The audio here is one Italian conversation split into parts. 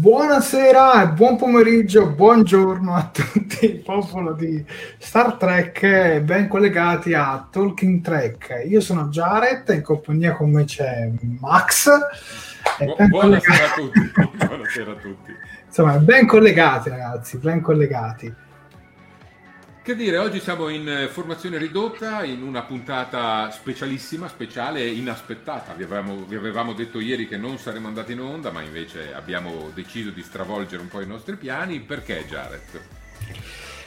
Buonasera e buon pomeriggio, buongiorno a tutti il popolo di Star Trek ben collegati a Talking Trek. Io sono Jared, in compagnia con me c'è Max. Bu- buonasera, a tutti. buonasera a tutti. Insomma, ben collegati ragazzi, ben collegati. Che dire, oggi siamo in eh, formazione ridotta, in una puntata specialissima, speciale inaspettata. Vi avevamo, vi avevamo, detto ieri che non saremmo andati in onda, ma invece abbiamo deciso di stravolgere un po' i nostri piani. Perché Jared?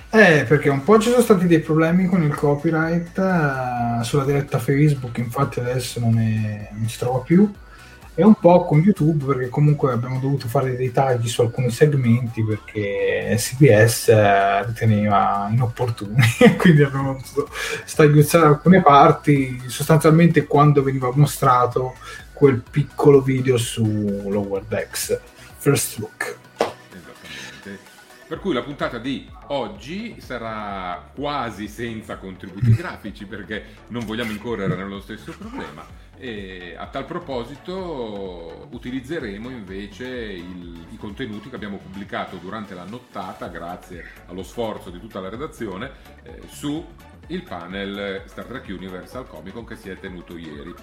Eh, perché un po' ci sono stati dei problemi con il copyright uh, sulla diretta Facebook, infatti adesso non, è, non si trova più e un po' con YouTube perché comunque abbiamo dovuto fare dei tagli su alcuni segmenti perché CBS eh, riteneva inopportuni. Quindi abbiamo dovuto stagliuzzare alcune parti. Sostanzialmente quando veniva mostrato quel piccolo video su Lower Decks First Look. Per cui la puntata di oggi sarà quasi senza contributi grafici perché non vogliamo incorrere nello stesso problema e a tal proposito utilizzeremo invece il, i contenuti che abbiamo pubblicato durante la nottata, grazie allo sforzo di tutta la redazione, eh, su il panel Star Trek Universal Comic Con che si è tenuto ieri.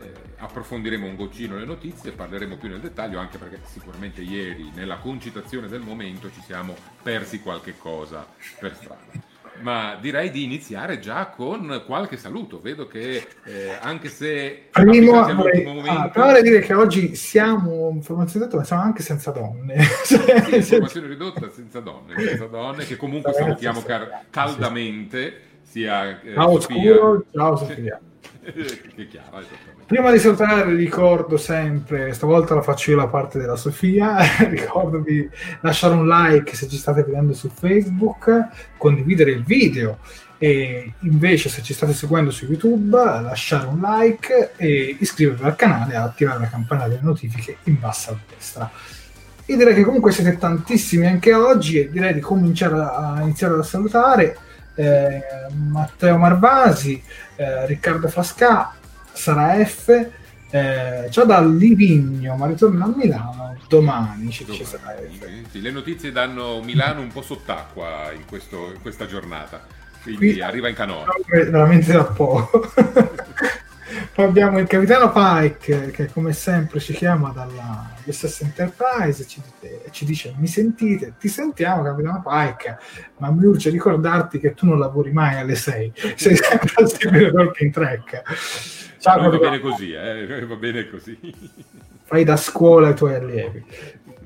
Eh, approfondiremo un goccino le notizie, parleremo più nel dettaglio anche perché sicuramente ieri nella concitazione del momento ci siamo persi qualche cosa per strada ma direi di iniziare già con qualche saluto. Vedo che eh, anche se Primo, vorrei, momento... ah, però vorrei dire che oggi siamo informazione ridotta, ma siamo anche senza donne. Sì, informazione ridotta senza donne, senza donne che comunque salutiamo car- caldamente sia eh, ciao, Sofia. Scuro, ciao Sofia. Che chiara, Prima di salutare ricordo sempre, stavolta la faccio io la parte della Sofia, ricordo di lasciare un like se ci state vedendo su Facebook, condividere il video e invece se ci state seguendo su YouTube lasciare un like e iscrivervi al canale e attivare la campana delle notifiche in basso a destra. Io direi che comunque siete tantissimi anche oggi e direi di cominciare a, a iniziare a salutare eh, Matteo Marvasi, eh, Riccardo Frasca, Sara F. Eh, ciao da Livigno, ma ritorno a Milano domani. Ci dice Sara F. le notizie danno Milano un po' sott'acqua in, questo, in questa giornata, quindi Qui, arriva in canoa. Veramente da poco. Poi abbiamo il capitano Pike che come sempre ci chiama dalla SS Enterprise e ci, ci, dice mi sentite? Ti sentiamo capitano Pike, ma mi urge ricordarti che tu non lavori mai alle 6, sei sempre al seguire Talking Track. Ciao, va bene così, eh? va bene così. Fai da scuola i tuoi allievi.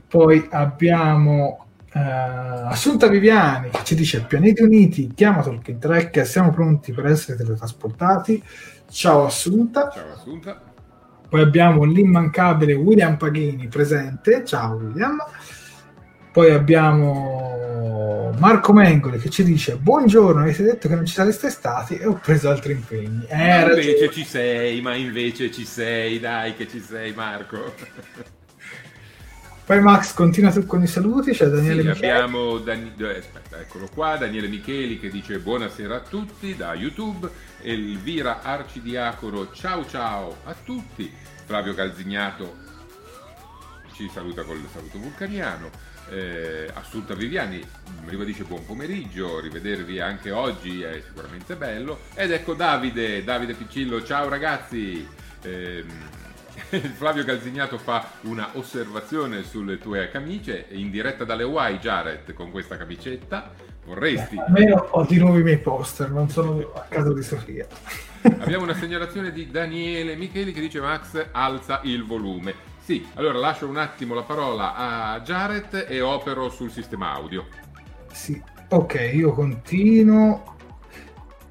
Poi abbiamo Uh, Assunta Viviani che ci dice Pianeti Uniti, chiama Talking Track, siamo pronti per essere teletrasportati. Ciao Assunta. Ciao Assunta. Poi abbiamo l'immancabile William Paghini presente. Ciao William. Poi abbiamo Marco Mengoli che ci dice buongiorno, avete detto che non ci sareste stati e ho preso altri impegni. Eh, invece ci sei, ma invece ci sei, dai che ci sei Marco. Poi Max continua tu con i saluti, c'è Daniele sì, Micheli. Abbiamo Dan... Aspetta, eccolo qua, Daniele Micheli che dice buonasera a tutti da YouTube, Elvira Arcidiacoro, ciao ciao a tutti, Flavio Calzignato, ci saluta col saluto vulcaniano. Eh, Assunta Viviani ribadisce buon pomeriggio, rivedervi anche oggi è sicuramente bello. Ed ecco Davide, Davide Piccillo, ciao ragazzi. Eh, Flavio Calzignato fa una osservazione sulle tue camicie in diretta dalle Hawaii, Jared, con questa camicetta. Vorresti? Beh, almeno ho di nuovo i miei poster, non sono a casa di Sofia. Abbiamo una segnalazione di Daniele Micheli che dice Max alza il volume. Sì, allora lascio un attimo la parola a Jared e opero sul sistema audio. Sì, ok, io continuo.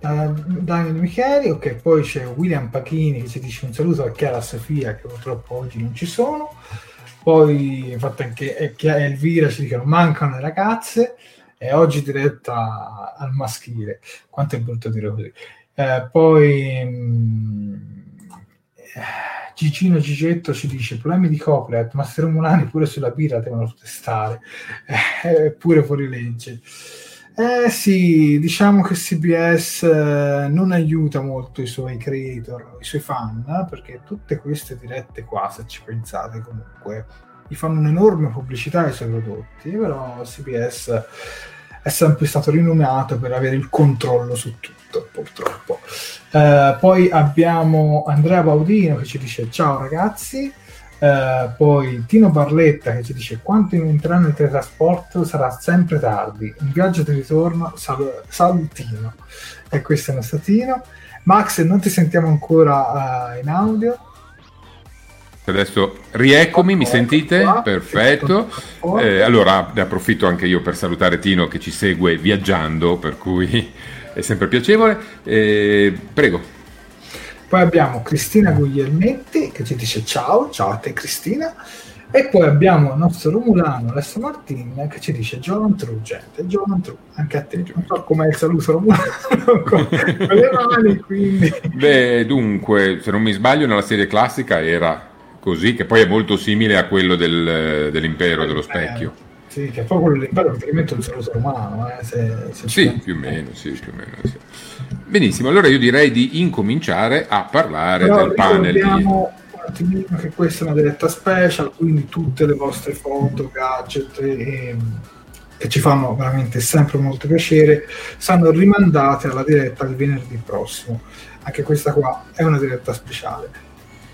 Uh, Daniel Micheli, ok, poi c'è William Pachini che ci dice un saluto a Chiara Sofia che purtroppo oggi non ci sono. Poi infatti anche Elvira ci dicono mancano le ragazze e oggi diretta al maschile. Quanto è brutto dire così. Eh, poi mh, mm, Gigino Gigetto ci dice problemi di copyright, ma se romulani pure sulla birra devono protestare, eh, pure fuori legge. Eh sì, diciamo che CBS eh, non aiuta molto i suoi creator, i suoi fan, perché tutte queste dirette qua, se ci pensate comunque, gli fanno un'enorme pubblicità ai suoi prodotti, però CBS è sempre stato rinomato per avere il controllo su tutto purtroppo. Uh, poi abbiamo Andrea Baudino che ci dice ciao ragazzi. Uh, poi Tino Barletta che ci dice quando entreranno il teletrasporto sarà sempre tardi. Un viaggio di ritorno, sal- salutino. E questo è il nostro Tino. Max, non ti sentiamo ancora uh, in audio. Adesso rieccomi, mi sentite? Perfetto. Eh, allora ne approfitto anche io per salutare Tino che ci segue viaggiando, per cui è sempre piacevole. Eh, prego. Poi abbiamo Cristina Guglielmetti che ci dice ciao, ciao a te Cristina. E poi abbiamo il nostro Romulano Alessio Martin che ci dice John True, gente, John True, anche a te. Non so com'è il saluto Romulano con le mani, quindi... Beh, dunque, se non mi sbaglio, nella serie classica era così, che poi è molto simile a quello del, dell'impero, dello specchio. Sì, che poi quello l'impero praticamente è un saluto romano. Eh, se, se sì, più o meno, sì, più o meno sì. Benissimo, allora io direi di incominciare a parlare Però del panel. Ricordiamo un attimino che questa è una diretta special, quindi tutte le vostre foto, gadget e, che ci fanno veramente sempre molto piacere, saranno rimandate alla diretta di venerdì prossimo. Anche questa qua è una diretta speciale.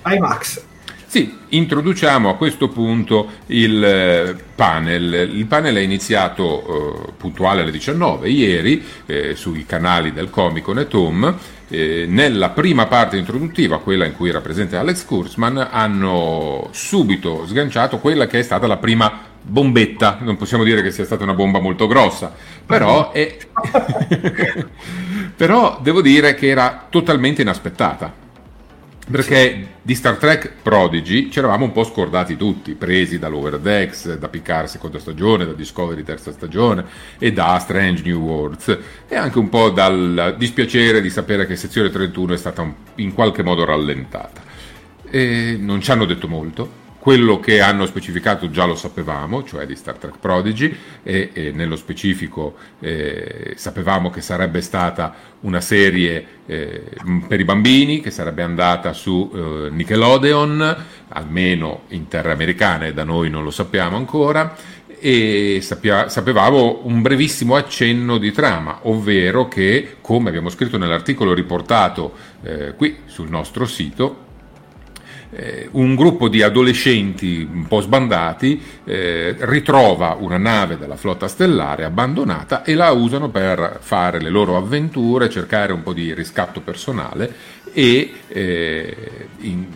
Vai Max. Sì, introduciamo a questo punto il eh, panel. Il panel è iniziato eh, puntuale alle 19 ieri eh, sui canali del Comic at Home. Eh, nella prima parte introduttiva, quella in cui era presente Alex Kurzman, hanno subito sganciato quella che è stata la prima bombetta. Non possiamo dire che sia stata una bomba molto grossa, però, è... però devo dire che era totalmente inaspettata perché di Star Trek Prodigy ci eravamo un po' scordati tutti, presi dall'Over Decks, da Picard seconda stagione, da Discovery terza stagione e da Strange New Worlds e anche un po' dal dispiacere di sapere che sezione 31 è stata in qualche modo rallentata. E non ci hanno detto molto, quello che hanno specificato già lo sapevamo, cioè di Star Trek Prodigy, e, e nello specifico eh, sapevamo che sarebbe stata una serie eh, per i bambini, che sarebbe andata su eh, Nickelodeon, almeno in terre americane, da noi non lo sappiamo ancora, e sapia, sapevamo un brevissimo accenno di trama, ovvero che, come abbiamo scritto nell'articolo riportato eh, qui sul nostro sito, eh, un gruppo di adolescenti un po' sbandati eh, ritrova una nave della flotta stellare abbandonata e la usano per fare le loro avventure, cercare un po' di riscatto personale e eh,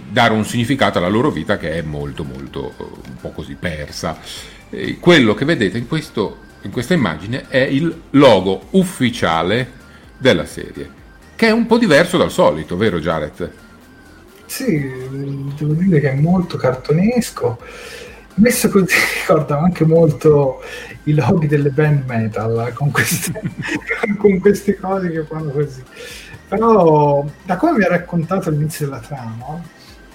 dare un significato alla loro vita che è molto molto un po' così persa. Eh, quello che vedete in, questo, in questa immagine è il logo ufficiale della serie, che è un po' diverso dal solito, vero Jared? Sì, devo dire che è molto cartonesco. Messo così ricorda anche molto i loghi delle band metal con queste, con queste cose che fanno così. Però, da come mi ha raccontato all'inizio della trama,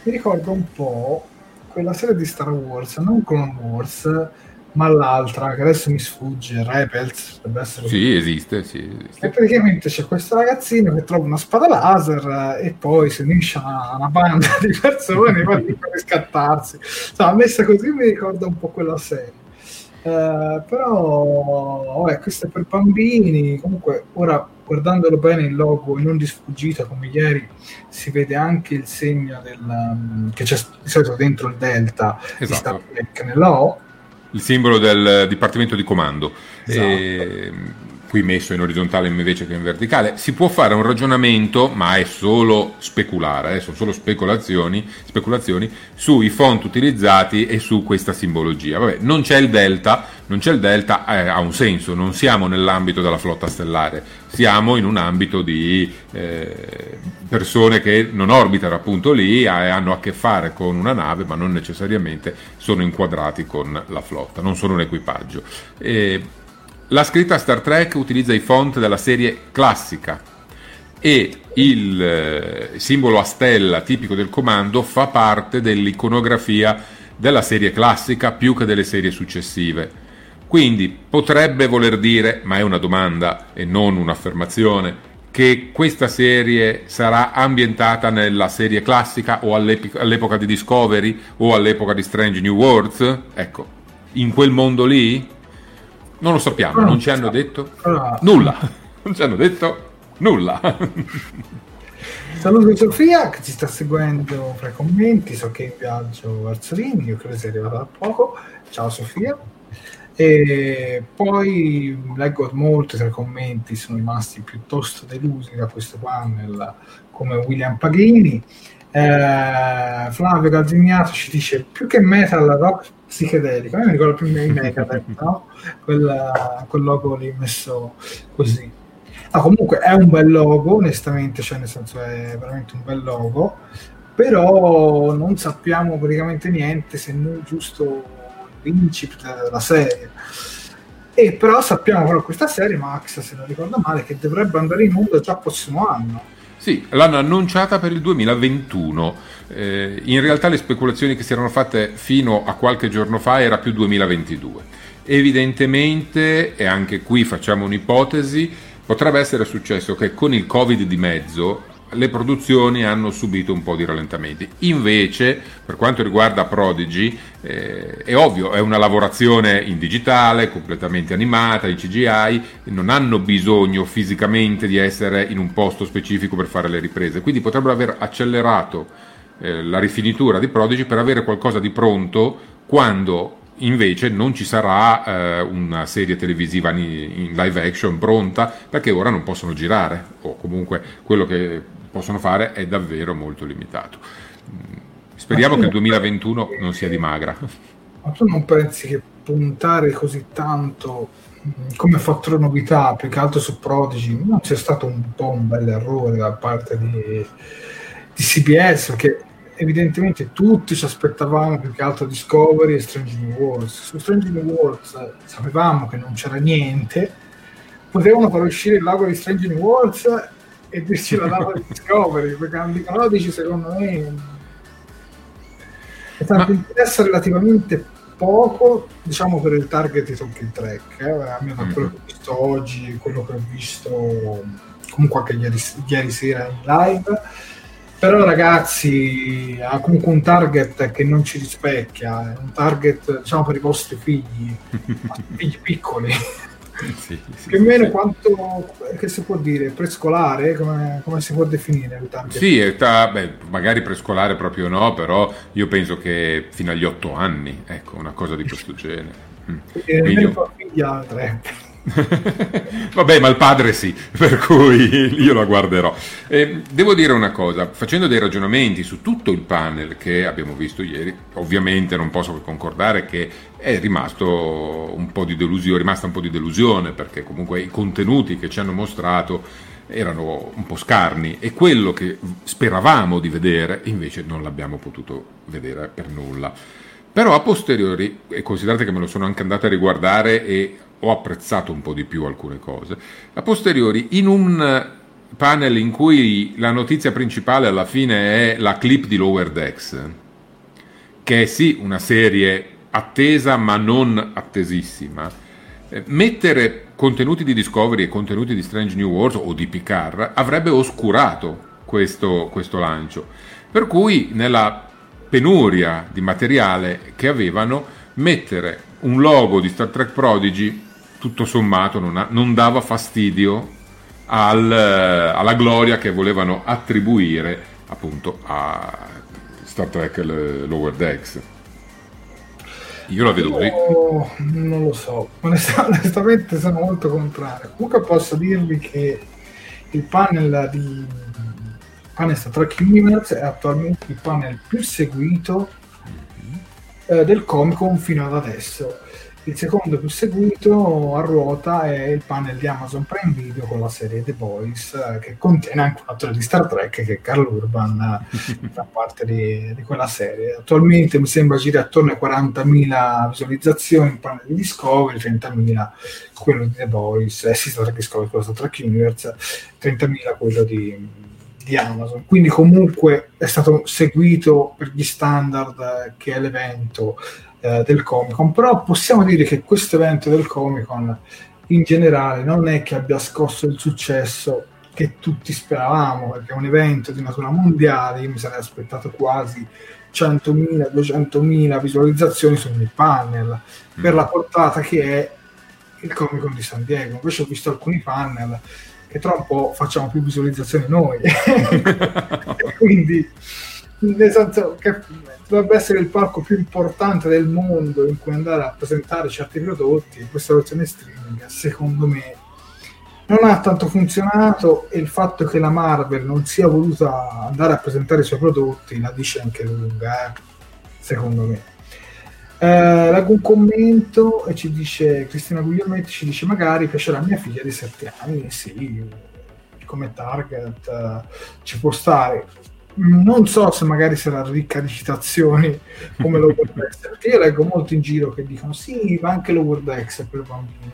mi ricorda un po' quella serie di Star Wars, non Clone Wars, ma l'altra, che adesso mi sfugge, Repels, dovrebbe essere... Sì, esiste, sì, esiste. E praticamente c'è questo ragazzino che trova una spada laser e poi si unisce a una banda di persone per riscattarsi. Insomma, messa così mi ricorda un po' quella serie. Eh, però vabbè, questo è per bambini comunque ora guardandolo bene il logo e non di sfuggita come ieri si vede anche il segno del, um, che c'è di solito dentro il delta esatto. di Star Trek nella O il simbolo del dipartimento di comando. Esatto. E, qui messo in orizzontale invece che in verticale. Si può fare un ragionamento, ma è solo speculare, eh, sono solo speculazioni, speculazioni, sui font utilizzati e su questa simbologia. Vabbè, non c'è il delta, non c'è il delta, eh, ha un senso, non siamo nell'ambito della flotta stellare, siamo in un ambito di eh, persone che non orbitano appunto lì, hanno a che fare con una nave, ma non necessariamente sono inquadrati con la flotta, non sono un equipaggio. E, la scritta Star Trek utilizza i font della serie classica e il eh, simbolo a stella tipico del comando fa parte dell'iconografia della serie classica più che delle serie successive. Quindi potrebbe voler dire, ma è una domanda e non un'affermazione, che questa serie sarà ambientata nella serie classica o all'epoca di Discovery o all'epoca di Strange New Worlds? Ecco, in quel mondo lì? Non lo sappiamo, non ci hanno detto nulla. Non ci hanno detto nulla. Saluto Sofia che ci sta seguendo fra i commenti, so che è in viaggio verso Rimini, io credo sia arrivata da poco. Ciao Sofia. E poi leggo molti tra i commenti, sono rimasti piuttosto delusi da questo panel, come William Paghini. Eh, Flavio Gazzignato ci dice più che metal rock psichedelico, io mi ricordo più i Megadeth, no? quel, quel logo lì messo così. Ah, comunque è un bel logo, onestamente, cioè nel senso è veramente un bel logo, però non sappiamo praticamente niente se non giusto l'incipit della serie. E però sappiamo però questa serie, Max, se non ricordo male, che dovrebbe andare in onda già il prossimo anno. Sì, l'hanno annunciata per il 2021. Eh, in realtà le speculazioni che si erano fatte fino a qualche giorno fa era più 2022. Evidentemente, e anche qui facciamo un'ipotesi, potrebbe essere successo che con il Covid di mezzo le produzioni hanno subito un po' di rallentamenti. Invece, per quanto riguarda Prodigy, eh, è ovvio, è una lavorazione in digitale, completamente animata, in CGI, non hanno bisogno fisicamente di essere in un posto specifico per fare le riprese, quindi potrebbero aver accelerato eh, la rifinitura di Prodigy per avere qualcosa di pronto quando invece non ci sarà eh, una serie televisiva in, live action pronta perché ora non possono girare o comunque quello che possono fare è davvero molto limitato. Speriamo che il 2021 non sia di magra. Ma tu non pensi che puntare così tanto mm, come fattore novità, più che altro su Prodigy, non sia stato un po' un bel errore da parte di, di CBS? Perché evidentemente tutti ci aspettavamo più che altro Discovery e Strange New Worlds. Su Strange New Worlds sapevamo che non c'era niente, potevano far uscire il logo di Strange New Worlds e dirci la data di Discovery, perché hanno 12 secondo me è tanto interessa relativamente poco diciamo per il target di Talking Track eh? almeno mm. quello che ho visto oggi quello che ho visto comunque anche ieri, ieri sera in live però ragazzi ha comunque un target che non ci rispecchia è un target diciamo per i vostri figli figli piccoli. Sì, sì, più o meno sì. quanto che si può dire prescolare? Come, come si può definire sì età, beh, magari prescolare proprio no però io penso che fino agli otto anni ecco una cosa di questo genere. Mm. Quindi, tua figlia tre Vabbè, ma il padre sì, per cui io la guarderò. Eh, devo dire una cosa, facendo dei ragionamenti su tutto il panel che abbiamo visto ieri, ovviamente non posso che concordare che è rimasto un po' di delusione, rimasta un po' di delusione perché comunque i contenuti che ci hanno mostrato erano un po' scarni e quello che speravamo di vedere invece non l'abbiamo potuto vedere per nulla. Però a posteriori, e considerate che me lo sono anche andato a riguardare e ho apprezzato un po' di più alcune cose. A posteriori, in un panel in cui la notizia principale alla fine è la clip di Lower Decks, che è sì una serie attesa ma non attesissima, eh, mettere contenuti di Discovery e contenuti di Strange New Worlds o di Picard avrebbe oscurato questo, questo lancio. Per cui nella penuria di materiale che avevano, mettere un logo di Star Trek Prodigy tutto sommato non, ha, non dava fastidio al, alla gloria che volevano attribuire appunto a Star Trek Lower Decks. Io la vedo così. Non lo so, onestamente sono molto contrario. Comunque posso dirvi che il panel di panel Star Trek Universe è attualmente il panel più seguito eh, del Comic Con fino ad adesso. Il secondo più seguito a ruota è il panel di Amazon Prime Video con la serie The Boys, eh, che contiene anche un attore di Star Trek che è Carl Urban, eh, fa parte di, di, quella serie. Attualmente mi sembra gira attorno ai 40.000 visualizzazioni il panel di Discovery, 30.000 quello di The Boys, eh sì, Star Trek Discovery, quello Star Trek Universe, 30.000 quello di, di Amazon. Quindi comunque è stato seguito per gli standard che è l'evento eh, del Comic Con, però possiamo dire che questo evento del Comic Con in generale non è che abbia scosso il successo che tutti speravamo, perché è un evento di natura mondiale, io mi sarei aspettato quasi 100.000, 200.000 visualizzazioni su ogni panel, per la portata che è il Comic Con di San Diego. Invece ho visto alcuni panel che tra un po' facciamo più visualizzazioni noi. Quindi, nel senso che dovrebbe essere il palco più importante del mondo in cui andare a presentare certi prodotti, questa versione streaming, secondo me, non ha tanto funzionato e il fatto che la Marvel non sia voluta andare a presentare i suoi prodotti la dice anche lunga, eh? secondo me. Eh, leggo un commento e ci dice Cristina Guglielmetti ci dice magari piacerà a mia figlia di 7 anni sì come target eh, ci può stare non so se magari sarà ricca di citazioni come lo World perché io leggo molto in giro che dicono sì, ma anche lo World X per bambini.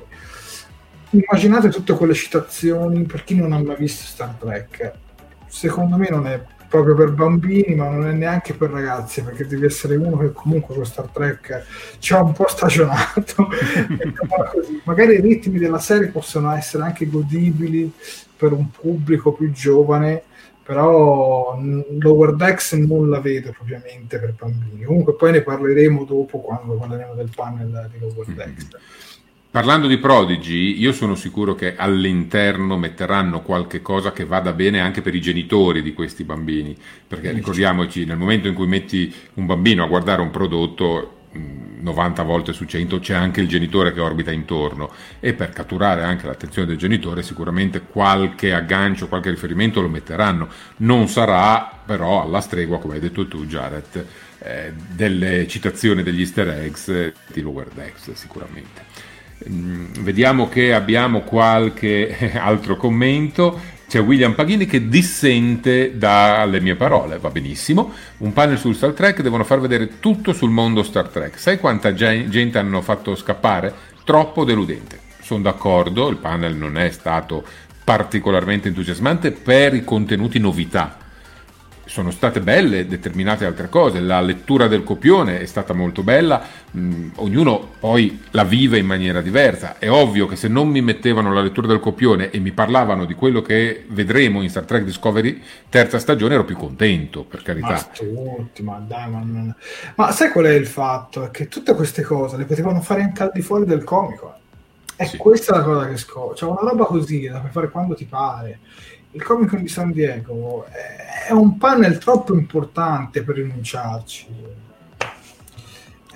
Immaginate tutte quelle citazioni per chi non ha mai visto Star Trek. Secondo me non è proprio per bambini, ma non è neanche per ragazzi, perché devi essere uno che comunque con Star Trek ci ha un po' stagionato. Magari i ritmi della serie possono essere anche godibili per un pubblico più giovane, però Lower Decks non la vedo propriamente per bambini. Comunque poi ne parleremo dopo quando parleremo del panel di Lower mm-hmm. Decks. Parlando di Prodigy, io sono sicuro che all'interno metteranno qualche cosa che vada bene anche per i genitori di questi bambini, perché ricordiamoci, nel momento in cui metti un bambino a guardare un prodotto, 90 volte su 100 c'è anche il genitore che orbita intorno e per catturare anche l'attenzione del genitore sicuramente qualche aggancio, qualche riferimento lo metteranno. Non sarà però alla stregua, come hai detto tu Jared, eh, delle citazioni degli easter eggs di Lower Decks sicuramente. Mm, vediamo che abbiamo qualche altro commento c'è William Paghini che dissente dalle mie parole, va benissimo. Un panel sul Star Trek, devono far vedere tutto sul mondo Star Trek. Sai quanta gente hanno fatto scappare? Troppo deludente. Sono d'accordo, il panel non è stato particolarmente entusiasmante per i contenuti novità sono state belle determinate altre cose, la lettura del copione è stata molto bella, mm, ognuno poi la vive in maniera diversa. È ovvio che se non mi mettevano la lettura del copione e mi parlavano di quello che vedremo in Star Trek Discovery terza stagione ero più contento, per carità. Ma, stutti, ma, dai, ma, ma sai qual è il fatto? È che tutte queste cose le potevano fare anche al di fuori del comico. E sì. questa è la cosa che scoccia. Cioè, una roba così la puoi fare quando ti pare il Comic Con di San Diego è un panel troppo importante per rinunciarci.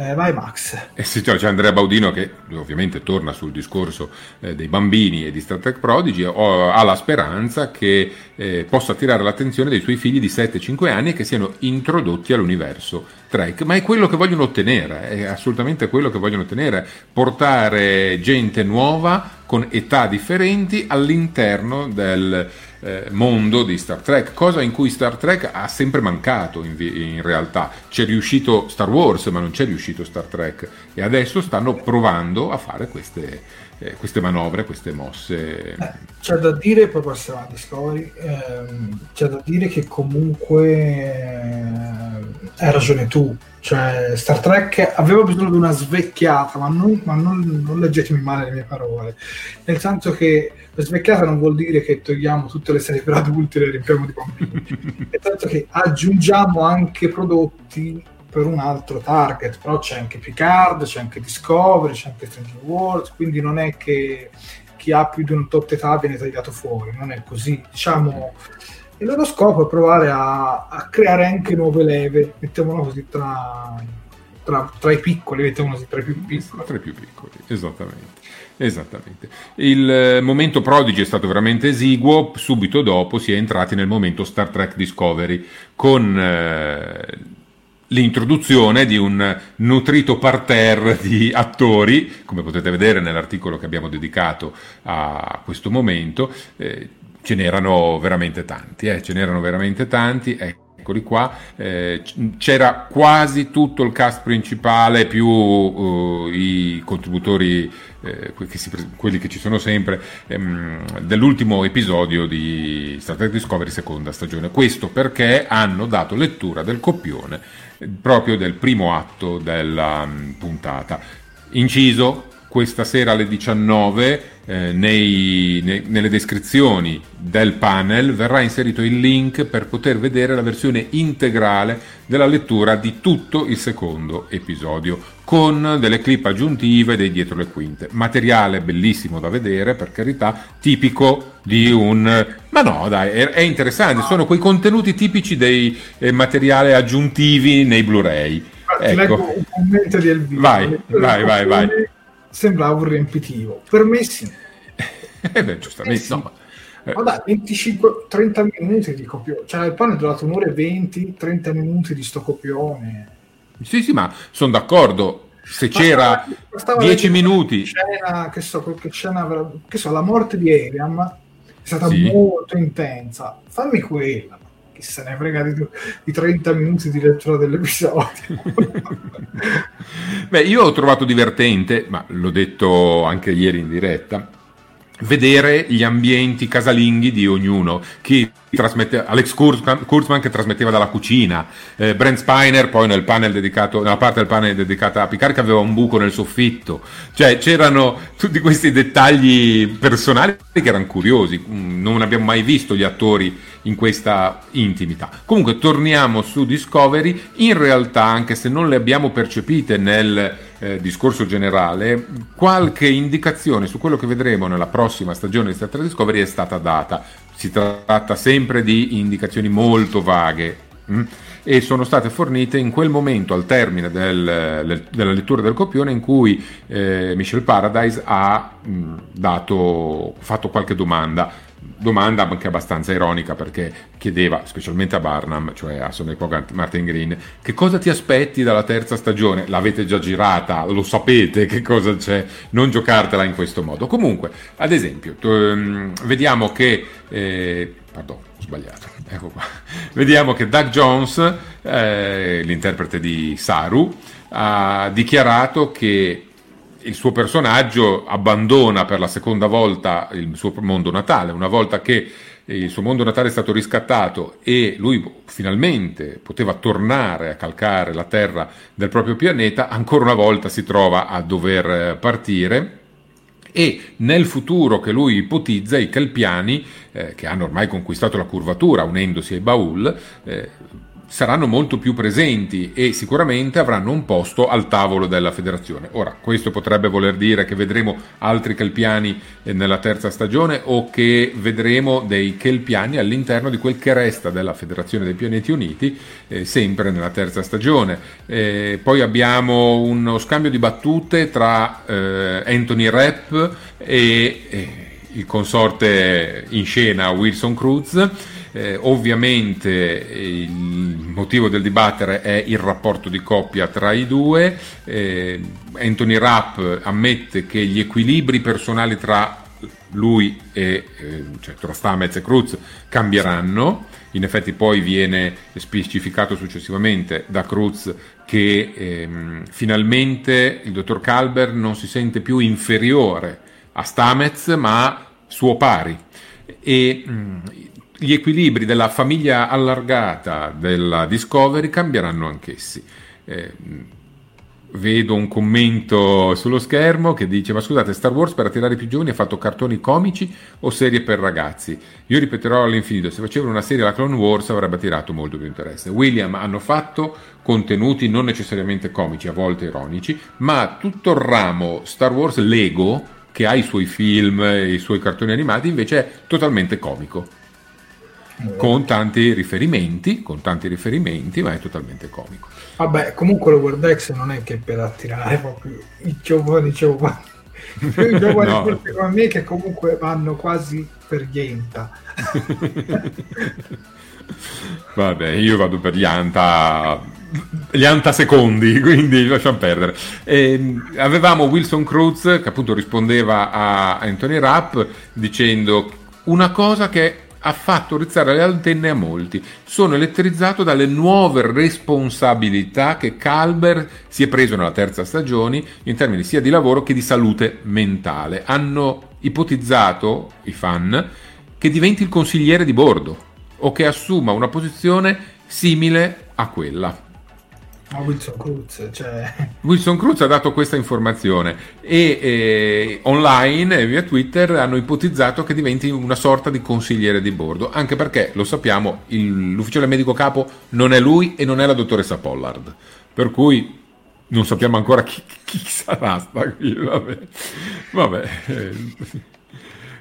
Eh, vai Max. Eh sì, c'è Andrea Baudino che ovviamente torna sul discorso eh, dei bambini e di Star Trek Prodigy, o, ha la speranza che eh, possa attirare l'attenzione dei suoi figli di 7-5 anni e che siano introdotti all'universo Trek, ma è quello che vogliono ottenere, è assolutamente quello che vogliono ottenere, portare gente nuova con età differenti all'interno del, eh, mondo di Star Trek, cosa in cui Star Trek ha sempre mancato in, in, realtà. C'è riuscito Star Wars, ma non c'è riuscito Star Trek e adesso stanno provando a fare queste, eh, queste manovre, queste mosse. Eh, c'è da dire, poi passiamo a Discovery, ehm, c'è da dire che comunque eh, hai ragione tu, Cioè, Star Trek aveva bisogno di una svecchiata, ma non, ma non, non leggetemi male le mie parole. Nel senso che la svecchiata non vuol dire che togliamo tutte le serie per adulti e le riempiamo di bambini. Nel senso che aggiungiamo anche prodotti per un altro target, però c'è anche Picard, c'è anche Discovery, c'è anche Stranger World, quindi non è che chi ha più di un tot età viene tagliato fuori, non è così. Diciamo, il loro scopo è provare a, a creare anche nuove leve, mettiamolo così, tra, tra, tra, i piccoli, mettiamolo così, tra i più piccoli. Tra i più piccoli, esattamente. Esattamente. Il eh, momento Prodigy è stato veramente esiguo, subito dopo si è entrati nel momento Star Trek Discovery con eh, l'introduzione di un nutrito parterre di attori, come potete vedere nell'articolo che abbiamo dedicato a questo momento. Eh, ce n'erano veramente tanti, eh, ce n'erano veramente tanti. Eccoli qua, eh, c'era quasi tutto il cast principale più uh, i contributori, eh, che si, quelli che ci sono sempre, ehm, dell'ultimo episodio di Star Trek Discovery seconda stagione. Questo perché hanno dato lettura del copione eh, proprio del primo atto della um, puntata. Inciso, questa sera alle 19 eh, nei, nei, nelle descrizioni del panel verrà inserito il link per poter vedere la versione integrale della lettura di tutto il secondo episodio con delle clip aggiuntive dei dietro le quinte. Materiale bellissimo da vedere, per carità, tipico di un... Ma no, dai, è, interessante, sono quei contenuti tipici dei eh, materiali aggiuntivi nei Blu-ray. Ecco. Leggo un commento di Elvino. Vai, vai, vai, vai sembrava un riempitivo. Per me sì. eh beh, giustamente. Eh sì. no. Eh. Ma 25-30 minuti di copione. Cioè, il pane è durato un'ora e 20, 30 minuti di sto copione. Sì, sì, ma sono d'accordo. Se c'era 10 minuti. Scena, che so, che scena, che so, la morte di Ariam è stata sì. molto intensa. Fammi quella chi se ne frega di, di 30 minuti di lettura dell'episodio. Beh, io ho trovato divertente, ma l'ho detto anche ieri in diretta, vedere gli ambienti casalinghi di ognuno. Chi trasmette, Alex Kurzman che trasmetteva dalla cucina, eh, Brent Spiner poi nel panel dedicato, nella parte del panel dedicata a Picard che aveva un buco nel soffitto. Cioè c'erano tutti questi dettagli personali che erano curiosi. Mm, non abbiamo mai visto gli attori in questa intimità. Comunque torniamo su Discovery, in realtà anche se non le abbiamo percepite nel eh, discorso generale, qualche indicazione su quello che vedremo nella prossima stagione di Star Trek Discovery è stata data. Si tratta sempre di indicazioni molto vaghe. Hm? e sono state fornite in quel momento al termine del, della lettura del copione in cui eh, Michel Paradise ha mh, dato, fatto qualche domanda domanda anche abbastanza ironica perché chiedeva specialmente a Barnum, cioè a Sonny Pogant, Martin Green, che cosa ti aspetti dalla terza stagione? L'avete già girata, lo sapete che cosa c'è, non giocartela in questo modo. Comunque, ad esempio, um, vediamo che... Eh, pardon, ho sbagliato, ecco qua. Vediamo che Doug Jones, eh, l'interprete di Saru, ha dichiarato che il suo personaggio abbandona per la seconda volta il suo mondo natale, una volta che il suo mondo natale è stato riscattato e lui finalmente poteva tornare a calcare la terra del proprio pianeta, ancora una volta si trova a dover partire. E nel futuro che lui ipotizza i Kelpiani, eh, che hanno ormai conquistato la curvatura unendosi ai Baul, eh, saranno molto più presenti e sicuramente avranno un posto al tavolo della federazione. Ora, questo potrebbe voler dire che vedremo altri Kelpiani eh, nella terza stagione o che vedremo dei Kelpiani all'interno di quel che resta della Federazione dei Pianeti Uniti, eh, sempre nella terza stagione. Eh, poi abbiamo uno scambio di battute tra eh, Anthony Rapp e, e il consorte in scena Wilson Cruz eh, ovviamente il motivo del dibattere è il rapporto di coppia tra i due. Eh, Anthony Rapp ammette che gli equilibri personali tra lui e eh, cioè, tra Stamez e Cruz cambieranno. In effetti poi viene specificato successivamente da Cruz che ehm, finalmente il dottor Calber non si sente più inferiore a Stamez ma suo pari e mh, mm, gli equilibri della famiglia allargata della Discovery cambieranno anch'essi. Eh, vedo un commento sullo schermo che dice ma scusate Star Wars per attirare più giovani ha fatto cartoni comici o serie per ragazzi? Io ripeterò all'infinito se facevano una serie alla Clone Wars avrebbe attirato molto più interesse. William hanno fatto contenuti non necessariamente comici a volte ironici ma tutto il ramo Star Wars Lego che ha i suoi film e i suoi cartoni animati invece è totalmente comico con tanti riferimenti, con tanti riferimenti, ma è totalmente comico. Vabbè, comunque lo World X non è che per attirare proprio i giovani giovani, i giovani no. come me che comunque vanno quasi per niente. Vabbè, io vado per gli anta, gli anta secondi, quindi lasciamo perdere. E ehm, avevamo Wilson Cruz che appunto rispondeva a Anthony Rapp dicendo una cosa che ha fatto rizzare le antenne a molti. Sono elettrizzato dalle nuove responsabilità che Calber si è preso nella terza stagione in termini sia di lavoro che di salute mentale. Hanno ipotizzato i fan che diventi il consigliere di bordo o che assuma una posizione simile a quella. Ah, Wilson Cruz, cioè... Wilson Cruz ha dato questa informazione e eh, online via Twitter hanno ipotizzato che diventi una sorta di consigliere di bordo, anche perché lo sappiamo, il, l'ufficiale medico capo non è lui e non è la dottoressa Pollard, per cui non sappiamo ancora chi, chi sarà sta qui, vabbè. vabbè.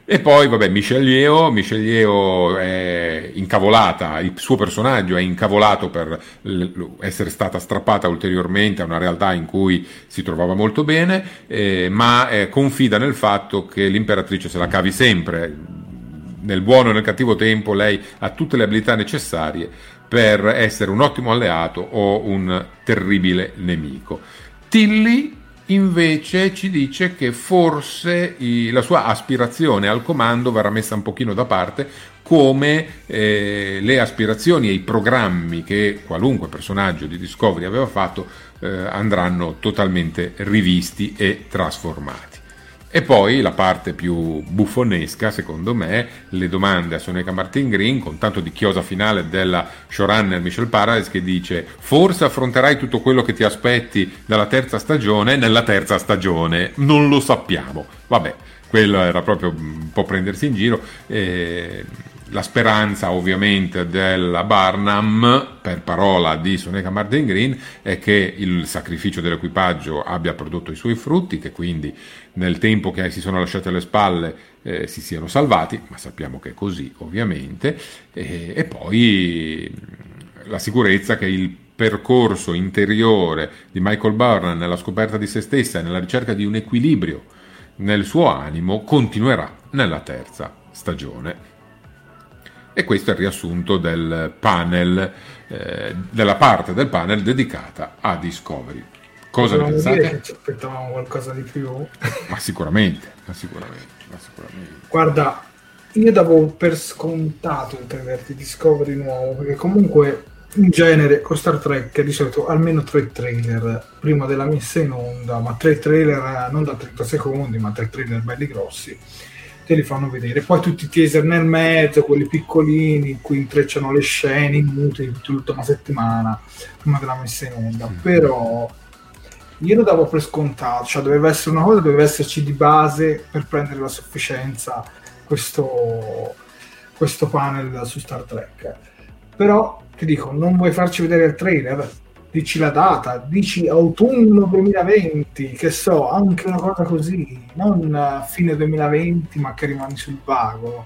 E poi, vabbè, Michelle Yeo, Michelle Yeo è incavolata, il suo personaggio è incavolato per essere stata strappata ulteriormente a una realtà in cui si trovava molto bene, eh, ma eh, confida nel fatto che l'imperatrice se la cavi sempre, nel buono e nel cattivo tempo, lei ha tutte le abilità necessarie per essere un ottimo alleato o un terribile nemico. Tilly invece ci dice che forse i, la sua aspirazione al comando verrà messa un pochino da parte come eh, le aspirazioni e i programmi che qualunque personaggio di Discovery aveva fatto eh, andranno totalmente rivisti e trasformati. E poi la parte più buffonesca, secondo me, le domande a Soneca Martin Green, con tanto di chiosa finale della showrunner Michelle Paradise che dice forse affronterai tutto quello che ti aspetti dalla terza stagione nella terza stagione, non lo sappiamo. Vabbè, quello era proprio un po' prendersi in giro. Eh, la speranza ovviamente della Barnum, per parola di Soneca Martin Green, è che il sacrificio dell'equipaggio abbia prodotto i suoi frutti, che quindi nel tempo che si sono lasciati alle spalle eh, si siano salvati, ma sappiamo che è così ovviamente, e, e poi la sicurezza che il percorso interiore di Michael Burnham nella scoperta di se stessa e nella ricerca di un equilibrio nel suo animo continuerà nella terza stagione. E questo è il riassunto del panel, eh, della parte del panel dedicata a Discovery. Cosa ne pensate? Dire ci aspettavamo qualcosa di più? ma sicuramente, ma sicuramente, ma sicuramente. Guarda, io davo per scontato il trailer di Discovery nuovo, perché comunque in genere con Star Trek di solito almeno tre trailer prima della messa in onda, ma tre trailer non da 30 secondi, ma tre trailer belli grossi, te li fanno vedere. Poi tutti i teaser nel mezzo, quelli piccolini in cui intrecciano le scene inutili tutta una settimana prima della messa in onda. Mm. Però io lo davo per scontato, cioè doveva essere una cosa, doveva esserci di base per prendere la sufficienza questo, questo panel su Star Trek. Però ti dico, non vuoi farci vedere il trailer? Dici la data, dici autunno 2020, che so, anche una cosa così, non fine 2020 ma che rimani sul vago.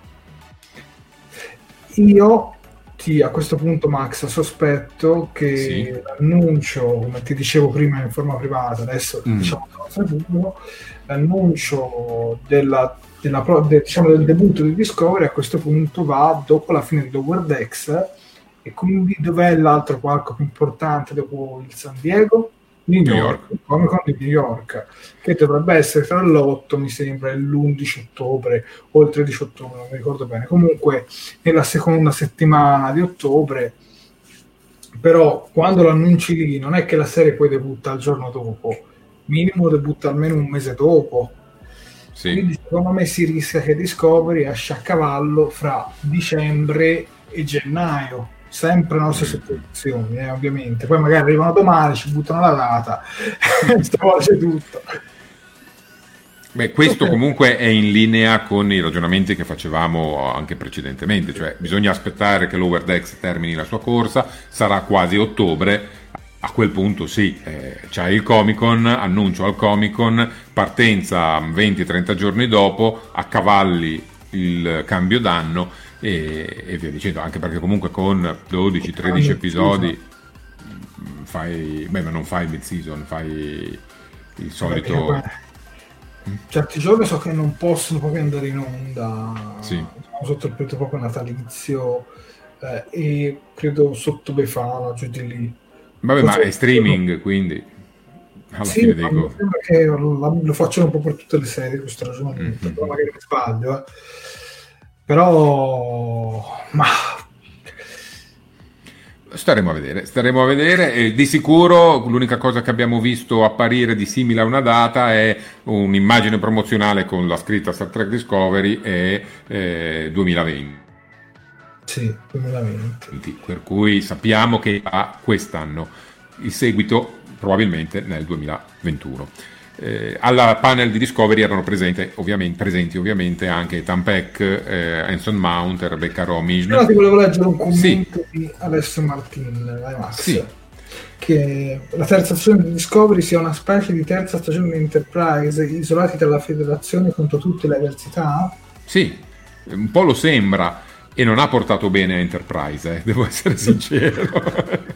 Io ti, a questo punto, Max, sospetto che sì. l'annuncio, come ti dicevo prima in forma privata, adesso mm. diciamo pubblico, l'annuncio della, della, de, diciamo, del debutto di Discovery a questo punto va dopo la fine di Lower X e quindi dov'è l'altro palco più importante dopo il San Diego? New York, New York. Comic Con di New York, che dovrebbe essere tra l'8, mi sembra, e l'11 ottobre o il 13 ottobre, non mi ricordo bene. Comunque nella seconda settimana di ottobre, però quando lo annunci lì non è che la serie poi debutta il giorno dopo, minimo debutta almeno un mese dopo. Sì. Quindi secondo me si rischia che Discovery esce a cavallo fra dicembre e gennaio sempre le nostre sottoposizioni, eh, ovviamente. Poi magari arrivano domani, ci buttano la data, stravolge tutto. Beh, questo comunque è in linea con i ragionamenti che facevamo anche precedentemente, cioè bisogna aspettare che l'Over Dex termini la sua corsa, sarà quasi ottobre, a quel punto sì, eh, c'è il Comic Con, annuncio al Comic Con, partenza 20-30 giorni dopo, accavalli il cambio d'anno e, e, via dicendo, anche perché comunque con 12-13 episodi fai, beh ma non fai mid season, fai il solito... Certi giorni so che non possono proprio andare in onda sì. diciamo, sotto il periodo proprio natalizio eh, e credo sotto Befana, giù di lì. Vabbè, Forse ma è streaming, quindi alla sì, fine dico... lo, lo faccio un po' per tutte le serie questo ragionamento, mm-hmm. però magari mi sbaglio. Eh. Però, ma Staremo a vedere, staremo a vedere. E di sicuro l'unica cosa che abbiamo visto apparire di simile a una data è un'immagine promozionale con la scritta Star Trek Discovery e eh, 2020. Sì, 2020. Per cui sappiamo che a quest'anno il seguito probabilmente nel 2021 eh, alla panel di Discovery erano ovviamente, presenti ovviamente anche Ethan Peck, eh, Anson Mount, Rebecca Romish. Però ti volevo leggere un commento sì. di Alessio Martin, vai Max. Sì. Che la terza stagione di Discovery sia una specie di terza stagione di Enterprise isolati dalla federazione contro tutte le avversità? Sì, un po' lo sembra e non ha portato bene a Enterprise, eh, devo essere sincero.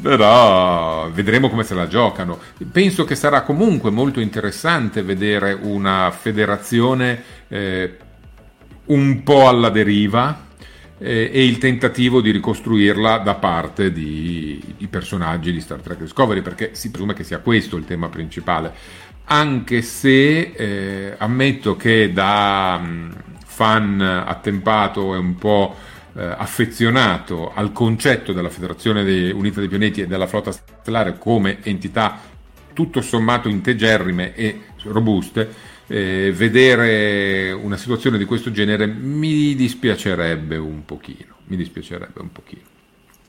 Però vedremo come se la giocano. Penso che sarà comunque molto interessante vedere una federazione eh, un po' alla deriva eh, e il tentativo di ricostruirla da parte di, personaggi di Star Trek Discovery, perché si presume che sia questo il tema principale. Anche se eh, ammetto che da mh, fan attempato e un po' eh, affezionato al concetto della Federazione Unita dei Pianeti e della flotta stellare come entità tutto sommato integerrime e robuste, eh, vedere una situazione di questo genere mi dispiacerebbe un pochino, mi dispiacerebbe un pochino.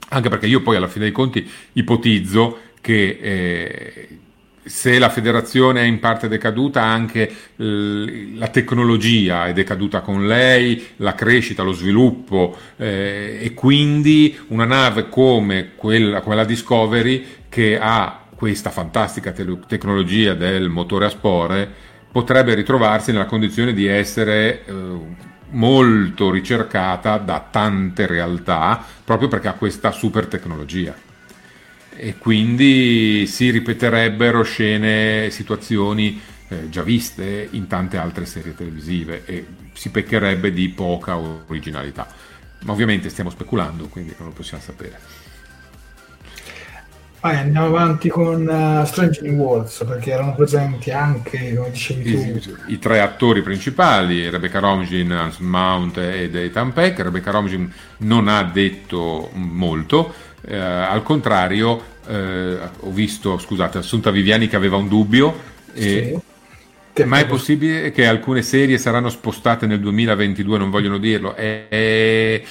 Anche perché io poi alla fine dei conti ipotizzo che eh, se la federazione è in parte decaduta, anche la tecnologia è decaduta con lei, la crescita, lo sviluppo eh, e quindi una nave come quella, come la Discovery che ha questa fantastica te- tecnologia del motore a spore potrebbe ritrovarsi nella condizione di essere eh, molto ricercata da tante realtà proprio perché ha questa super tecnologia e quindi si ripeterebbero scene, situazioni eh, già viste in tante altre serie televisive e si peccherebbe di poca originalità. Ma ovviamente stiamo speculando, quindi non lo possiamo sapere. Vai, andiamo avanti con uh, Strange New Worlds perché erano presenti anche, come dicevi tu, i, i tre attori principali, Rebecca Romijn, Anson Mount ed Ethan Peck. Rebecca Romijn non ha detto molto, eh, al contrario eh, ho visto, scusate, Assunta Viviani che aveva un dubbio. E... Sì. Ma è possibile che alcune serie saranno spostate nel 2022, non vogliono dirlo? E, e,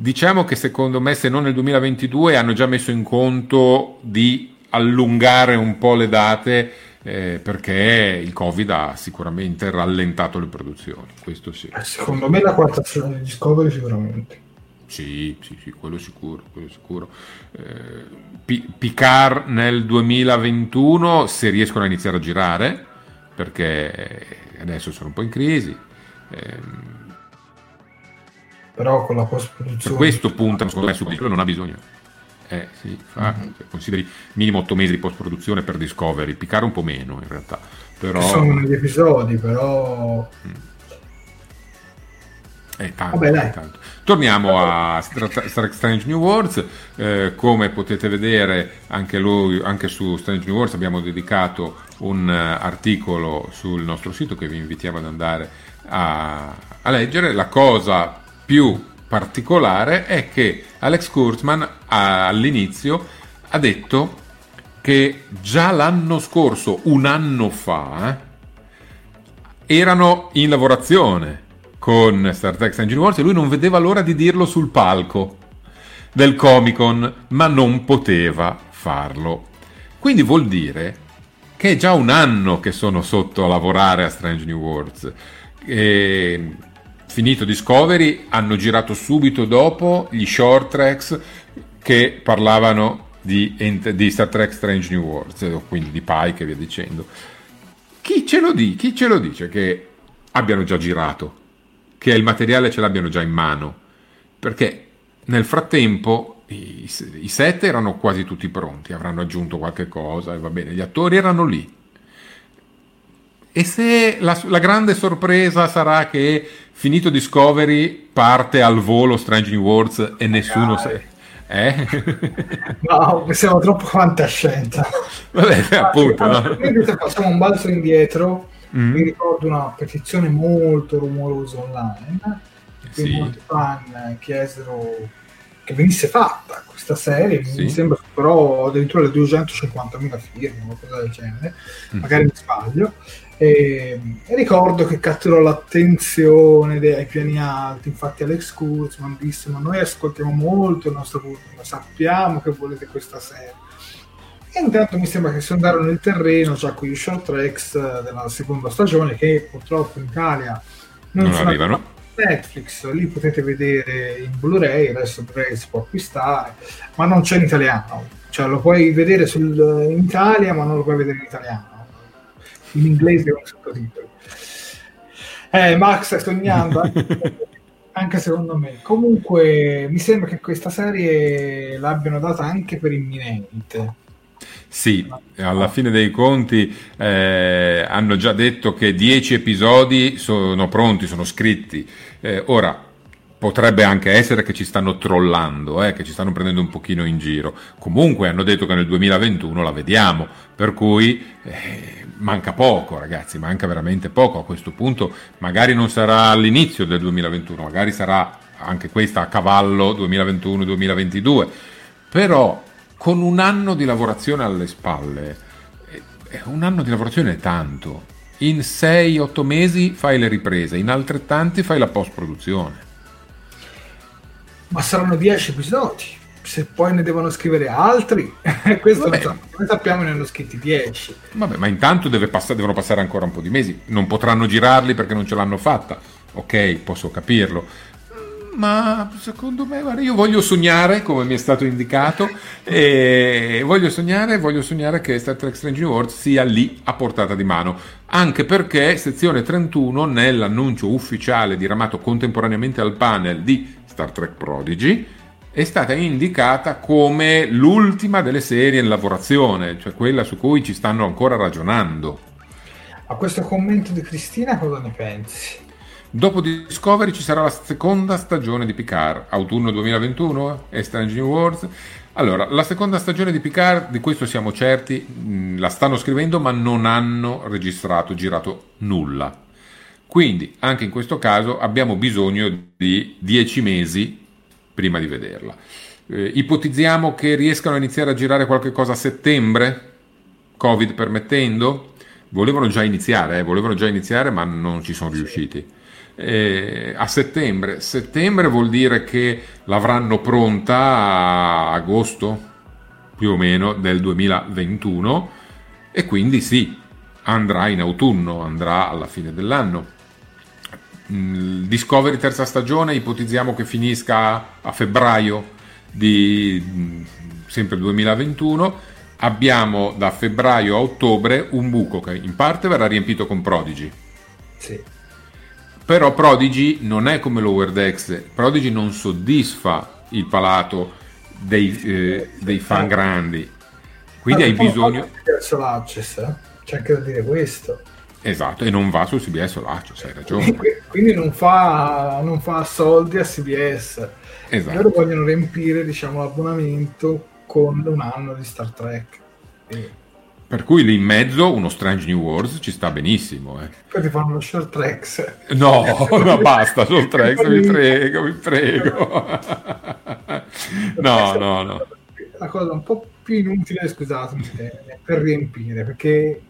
diciamo che secondo me, se non nel 2022, hanno già messo in conto di allungare un po' le date eh, perché il Covid ha sicuramente rallentato le produzioni. Questo sì. Eh, secondo me la quarta stagione di Discovery sicuramente. Sì, sì, sì, quello sicuro, quello sicuro. Eh, P- Picard nel 2021, se riescono a iniziare a girare, perché adesso sono un po' in crisi. Ehm, Però con la post-produzione... Per questo puntano, secondo me, subito, non ha bisogno. Eh, sì, fa, mm-hmm. consideri minimo 8 mesi di post-produzione per Discovery, Picard un po' meno in realtà. Però... Sono negli episodi, però... Mm è tanto, Vabbè, tanto. Torniamo a Star Strange New Worlds, eh, come potete vedere anche, lui, anche su Strange New Worlds abbiamo dedicato un uh, articolo sul nostro sito che vi invitiamo ad andare a, a leggere. La cosa più particolare è che Alex Kurtzman all'inizio ha detto che già l'anno scorso, un anno fa, erano in lavorazione con Star Trek Engine Wars e lui non vedeva l'ora di dirlo sul palco. del Comic Con, ma non poteva farlo. Quindi vuol dire che è già un anno che sono sotto a lavorare a Strange New Worlds. E finito Discovery hanno girato subito dopo gli short tracks che parlavano di, di Star Trek Strange New Worlds, quindi di Pike e via dicendo. Chi ce lo, di, chi ce lo dice che abbiano già girato? Che il materiale ce l'abbiano già in mano? Perché nel frattempo i, i set erano quasi tutti pronti, avranno aggiunto qualche cosa va bene, gli attori erano lì. E se la, la grande sorpresa sarà che finito Discovery parte al volo Strange New Worlds e nessuno sa... Eh? no, siamo troppo fantascienza. Vabbè, appunto. no? Se facciamo un balzo indietro, mm. mi ricordo una petizione molto rumorosa online, sì. molti fan chiesero che venisse fatta questa serie, sì. mi sembra superò addirittura le 250.000 firme, qualcosa del genere, mm. magari mi sbaglio. E, e, ricordo che catturò l'attenzione dei piani alti, infatti Alex Kurzman disse ma noi ascoltiamo molto il nostro pubblico, sappiamo che volete questa serie. E intanto mi sembra che si andarono nel terreno già con gli short tracks della seconda stagione che purtroppo in Italia non, non arrivano. Netflix, lì potete vedere in Blu-ray, adesso Blu-ray si può acquistare, ma non c'è in italiano, cioè lo puoi vedere sul, in Italia ma non lo puoi vedere in italiano, in inglese con sottotitoli. Eh, Max stai sognando, anche secondo me. Comunque mi sembra che questa serie l'abbiano data anche per imminente sì, alla fine dei conti eh, hanno già detto che 10 episodi sono pronti, sono scritti. Eh, ora, potrebbe anche essere che ci stanno trollando, eh, che ci stanno prendendo un pochino in giro. Comunque hanno detto che nel 2021 la vediamo, per cui eh, manca poco ragazzi, manca veramente poco. A questo punto magari non sarà all'inizio del 2021, magari sarà anche questa a cavallo 2021-2022. Però con un anno di lavorazione alle spalle, un anno di lavorazione è tanto. In 6-8 mesi fai le riprese, in altrettanti fai la post-produzione. Ma saranno 10 episodi. Se poi ne devono scrivere altri, questo Vabbè. noi sappiamo ne hanno scritti 10. Vabbè, ma intanto deve pass- devono passare ancora un po' di mesi. Non potranno girarli perché non ce l'hanno fatta. Ok, posso capirlo ma secondo me, guarda, io voglio sognare, come mi è stato indicato, e voglio sognare, voglio sognare che Star Trek Strange New Worlds sia lì a portata di mano, anche perché sezione 31 nell'annuncio ufficiale diramato contemporaneamente al panel di Star Trek Prodigy è stata indicata come l'ultima delle serie in lavorazione, cioè quella su cui ci stanno ancora ragionando. A questo commento di Cristina cosa ne pensi? Dopo Discovery ci sarà la seconda stagione di Picard, autunno 2021 e Strange New Worlds. Allora, la seconda stagione di Picard, di questo siamo certi, mm, la stanno scrivendo ma non hanno registrato, girato nulla. Quindi, anche in questo caso, abbiamo bisogno di dieci mesi prima di vederla. Eh, ipotizziamo che riescano a iniziare a girare qualche cosa a settembre, Covid permettendo. Volevano già iniziare, eh, volevano già iniziare, ma non ci sono riusciti eh, a settembre. Settembre vuol dire che l'avranno pronta a agosto più o meno del 2021 e quindi sì, andrà in autunno, andrà alla fine dell'anno. Mm, Discovery terza stagione ipotizziamo che finisca a febbraio di mm, sempre 2021 abbiamo da febbraio a ottobre un buco che in parte verrà riempito con Prodigy. Sì. Però Prodigy non è come Lower Decks, Prodigy non soddisfa il palato dei, eh, dei fan grandi, quindi hai bisogno... Eh? C'è anche da dire questo. Esatto, e non va su CBS o l'Access, hai ragione. Quindi non fa, non fa soldi a CBS. Esatto. Loro vogliono riempire diciamo, l'abbonamento con un anno di Star Trek. Quindi per cui lì in mezzo uno Strange New Worlds ci sta benissimo. Eh. Poi ti fanno lo short tracks. No, no, basta, short tracks, vi prego, vi prego. No, no, no. La cosa un po' più inutile, scusatemi, per riempire, perché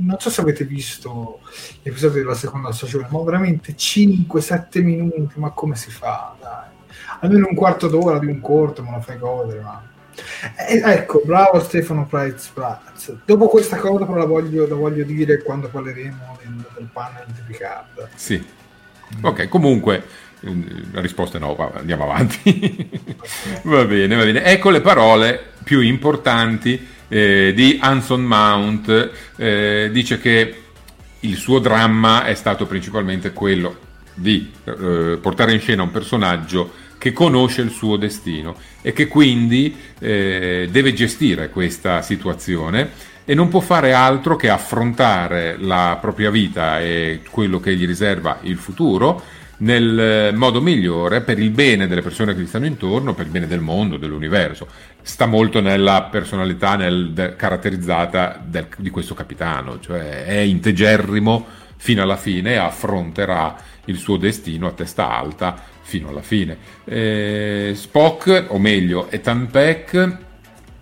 non so se avete visto l'episodio della seconda stagione, ma veramente 5-7 minuti, ma come si fa? Dai. almeno un quarto d'ora di un corto me lo fai godere, ma... Eh, ecco, bravo Stefano Price Prats. Dopo questa cosa però la voglio, la voglio dire quando parleremo del, del panel di Picard. Sì. Ok, comunque la risposta è no, andiamo avanti. va bene, va bene. Ecco le parole più importanti eh, di Anson Mount. Eh, dice che il suo dramma è stato principalmente quello di eh, portare in scena un personaggio che conosce il suo destino e che quindi eh, deve gestire questa situazione e non può fare altro che affrontare la propria vita e quello che gli riserva il futuro nel modo migliore per il bene delle persone che gli stanno intorno, per il bene del mondo, dell'universo. Sta molto nella personalità nel, de, caratterizzata del, di questo capitano, cioè è integerrimo fino alla fine e affronterà il suo destino a testa alta fino alla fine. Eh, Spock, o meglio, Ethan Peck,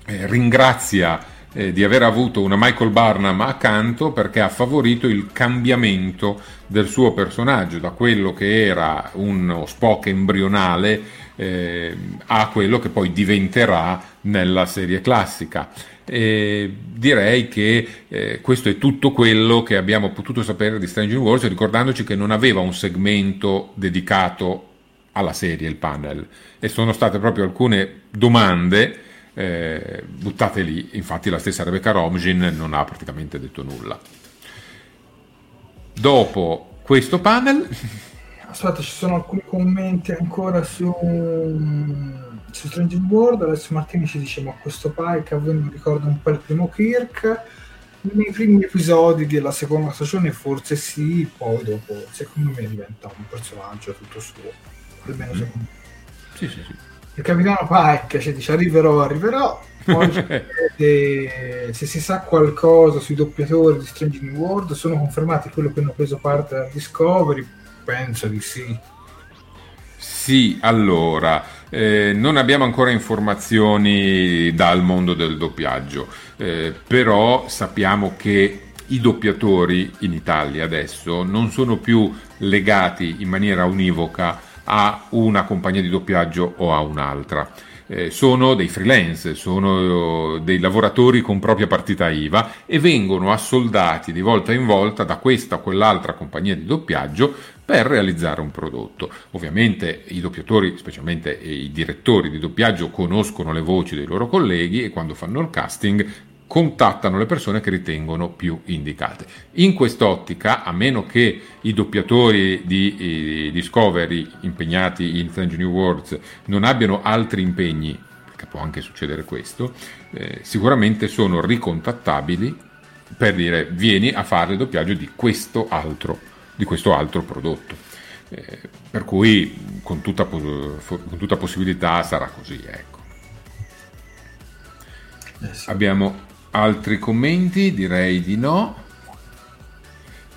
eh, ringrazia eh, di aver avuto una Michael Barnum accanto perché ha favorito il cambiamento del suo personaggio da quello che era uno Spock embrionale eh, a quello che poi diventerà nella serie classica. E direi che eh, questo è tutto quello che abbiamo potuto sapere di Strange Wars, ricordandoci che non aveva un segmento dedicato alla serie, il panel, e sono state proprio alcune domande eh, buttate lì. Infatti, la stessa Rebecca Romjin non ha praticamente detto nulla. Dopo questo panel. Aspetta, ci sono alcuni commenti ancora su su Strange World Alessio Martini ci dice ma questo Pike a voi mi ricorda un po' il primo Kirk nei primi episodi della seconda stagione forse sì poi dopo secondo me diventa un personaggio tutto suo almeno mm. secondo me sì, sì, sì. Il capitano Pike ci dice arriverò arriverò. Poi se si sa qualcosa sui doppiatori di Strange New World sono confermati quello che hanno preso parte da Discovery. Penso di sì. Sì, allora, eh, non abbiamo ancora informazioni dal mondo del doppiaggio, eh, però sappiamo che i doppiatori in Italia adesso non sono più legati in maniera univoca a una compagnia di doppiaggio o a un'altra. Eh, sono dei freelance, sono dei lavoratori con propria partita IVA e vengono assoldati di volta in volta da questa o quell'altra compagnia di doppiaggio per realizzare un prodotto. Ovviamente i doppiatori, specialmente i direttori di doppiaggio, conoscono le voci dei loro colleghi e quando fanno il casting contattano le persone che ritengono più indicate. In quest'ottica, a meno che i doppiatori di Discovery impegnati in Strange New Worlds non abbiano altri impegni, perché può anche succedere questo, eh, sicuramente sono ricontattabili per dire vieni a fare il doppiaggio di questo altro di questo altro prodotto. Eh, per cui con tutta, con tutta, possibilità sarà così. Ecco. Eh sì. Abbiamo altri commenti? Direi di no.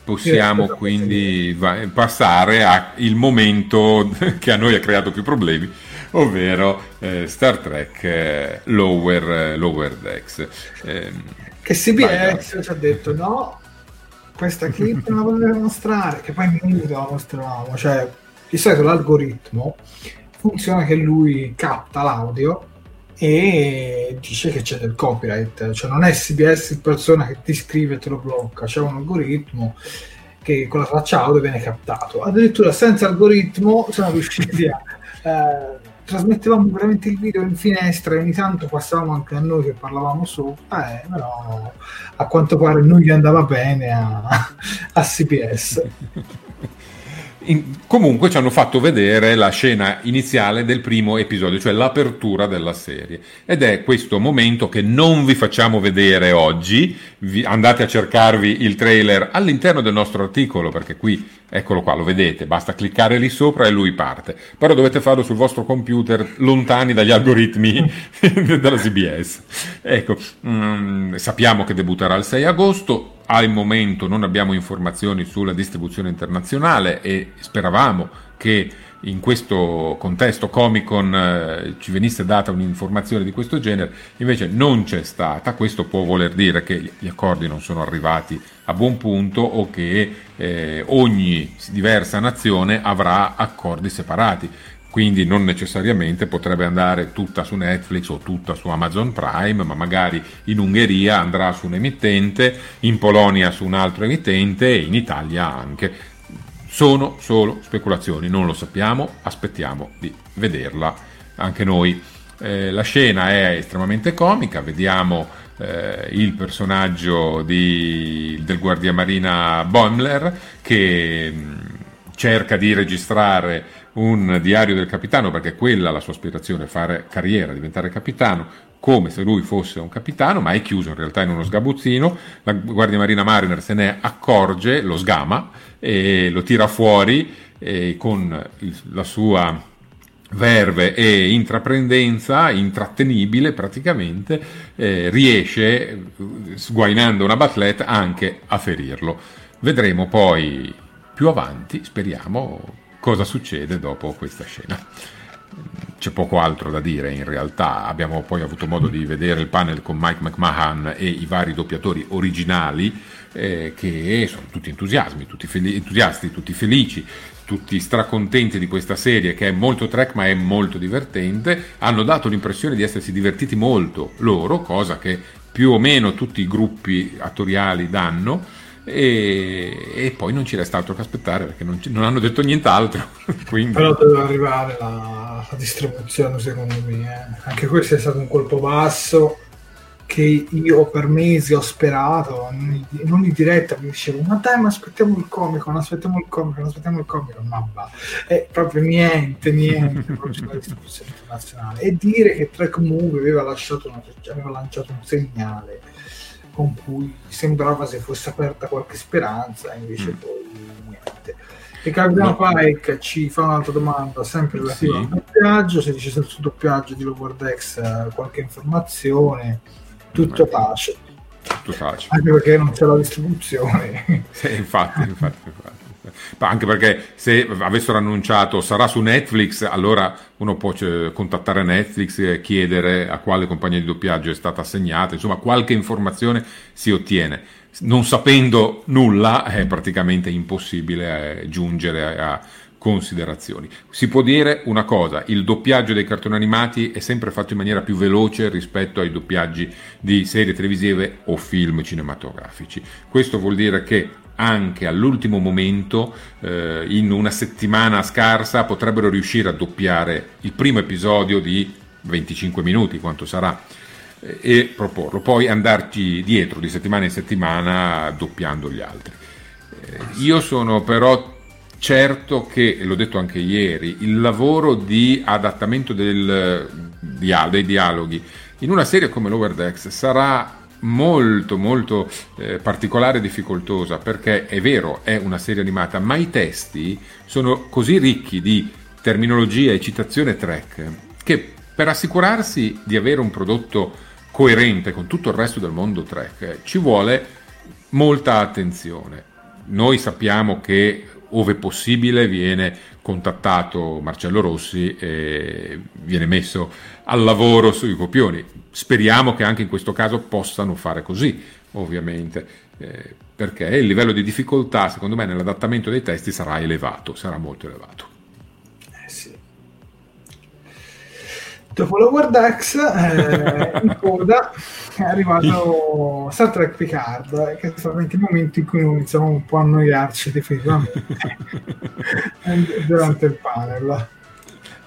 Possiamo sì, quindi va- passare al momento che a noi ha creato più problemi, ovvero eh, Star Trek eh, Lower, Lower Decks. Eh, che CBS ci ha detto no, questa clip non la potete mostrare, che poi in minuto la mostravamo, cioè di solito l'algoritmo funziona che lui capta l'audio e dice che c'è del copyright, cioè non è CBS il persona che ti scrive e te lo blocca, c'è un algoritmo che con la traccia audio viene captato. Addirittura senza algoritmo siamo riusciti a eh, trasmettevamo veramente il video in finestra e ogni tanto passavamo anche a noi che parlavamo sopra, eh, però a quanto pare non gli andava bene a, a CBS. In, comunque ci hanno fatto vedere la scena iniziale del primo episodio, cioè l'apertura della serie. Ed è questo momento che non vi facciamo vedere oggi. Vi, andate a cercarvi il trailer all'interno del nostro articolo, perché qui, eccolo qua, lo vedete, basta cliccare lì sopra e lui parte. Però dovete farlo sul vostro computer, lontani dagli algoritmi della CBS. Ecco, mm, sappiamo che debutterà il 6 agosto al momento non abbiamo informazioni sulla distribuzione internazionale e speravamo che in questo contesto Comic Con eh, ci venisse data un'informazione di questo genere, invece non c'è stata. Questo può voler dire che gli accordi non sono arrivati a buon punto o che eh, ogni diversa nazione avrà accordi separati quindi non necessariamente potrebbe andare tutta su Netflix o tutta su Amazon Prime, ma magari in Ungheria andrà su un emittente, in Polonia su un altro emittente e in Italia anche. Sono solo speculazioni, non lo sappiamo, aspettiamo di vederla anche noi. Eh, la scena è estremamente comica, vediamo eh, il personaggio di, del guardiamarina Boimler che mh, cerca di registrare un diario del capitano perché quella è la sua aspirazione, fare carriera, diventare capitano, come se lui fosse un capitano, ma è chiuso in realtà in uno sgabuzzino. La Guardia Marina Mariner se ne accorge, lo sgama e lo tira fuori e con la sua verve e intraprendenza, intrattenibile praticamente, eh, riesce, sguainando una batlette, anche a ferirlo. Vedremo poi più avanti, speriamo, cosa succede dopo questa scena. C'è poco altro da dire in realtà, abbiamo poi avuto modo di vedere il panel con Mike McMahon e i vari doppiatori originali eh, che sono tutti tutti fel- entusiasti, tutti felici, tutti stracontenti di questa serie che è molto track ma è molto divertente, hanno dato l'impressione di essersi divertiti molto loro, cosa che più o meno tutti i gruppi attoriali danno e, e, poi non ci resta altro che aspettare perché non, non hanno detto nient'altro. Quindi... Però deve arrivare la, la distribuzione secondo me. Eh. Anche questo è stato un colpo basso che io per mesi ho sperato, non in diretta mi dicevo ma dai ma aspettiamo il comico, non aspettiamo il comico, non aspettiamo il comico, ma va, è proprio niente, niente, internazionale. E dire che Track Movie aveva, lasciato una, aveva lanciato un segnale con cui sembrava se fosse aperta qualche speranza, invece mm. poi niente. E Capitano no. Pike ci fa un'altra domanda, sempre relativa sì. al doppiaggio, se dice sul doppiaggio di Lowardex eh, qualche informazione, tutto pace. Tutto pace. Anche perché non c'è la distribuzione. Sì, infatti, infatti, infatti anche perché se avessero annunciato sarà su Netflix, allora uno può contattare Netflix e chiedere a quale compagnia di doppiaggio è stata assegnata, insomma qualche informazione si ottiene. Non sapendo nulla è praticamente impossibile eh, giungere a considerazioni. Si può dire una cosa, il doppiaggio dei cartoni animati è sempre fatto in maniera più veloce rispetto ai doppiaggi di serie televisive o film cinematografici. Questo vuol dire che anche all'ultimo momento, eh, in una settimana scarsa, potrebbero riuscire a doppiare il primo episodio di 25 minuti, quanto sarà, eh, e proporlo, poi andarci dietro di settimana in settimana doppiando gli altri. Eh, io sono però certo che, l'ho detto anche ieri, il lavoro di adattamento del, dei dialoghi in una serie come Lower Decks sarà molto molto eh, particolare e difficoltosa perché è vero è una serie animata ma i testi sono così ricchi di terminologia e citazione track che per assicurarsi di avere un prodotto coerente con tutto il resto del mondo track ci vuole molta attenzione. Noi sappiamo che ove possibile viene contattato Marcello Rossi e viene messo al lavoro sui copioni speriamo che anche in questo caso possano fare così, ovviamente, eh, perché il livello di difficoltà, secondo me, nell'adattamento dei testi sarà elevato, sarà molto elevato. Eh sì. Dopo la Wordex, eh, in coda è arrivato Star Trek Picard, che è stato anche il momento in cui iniziamo un po' a annoiarci definitivamente durante il panel.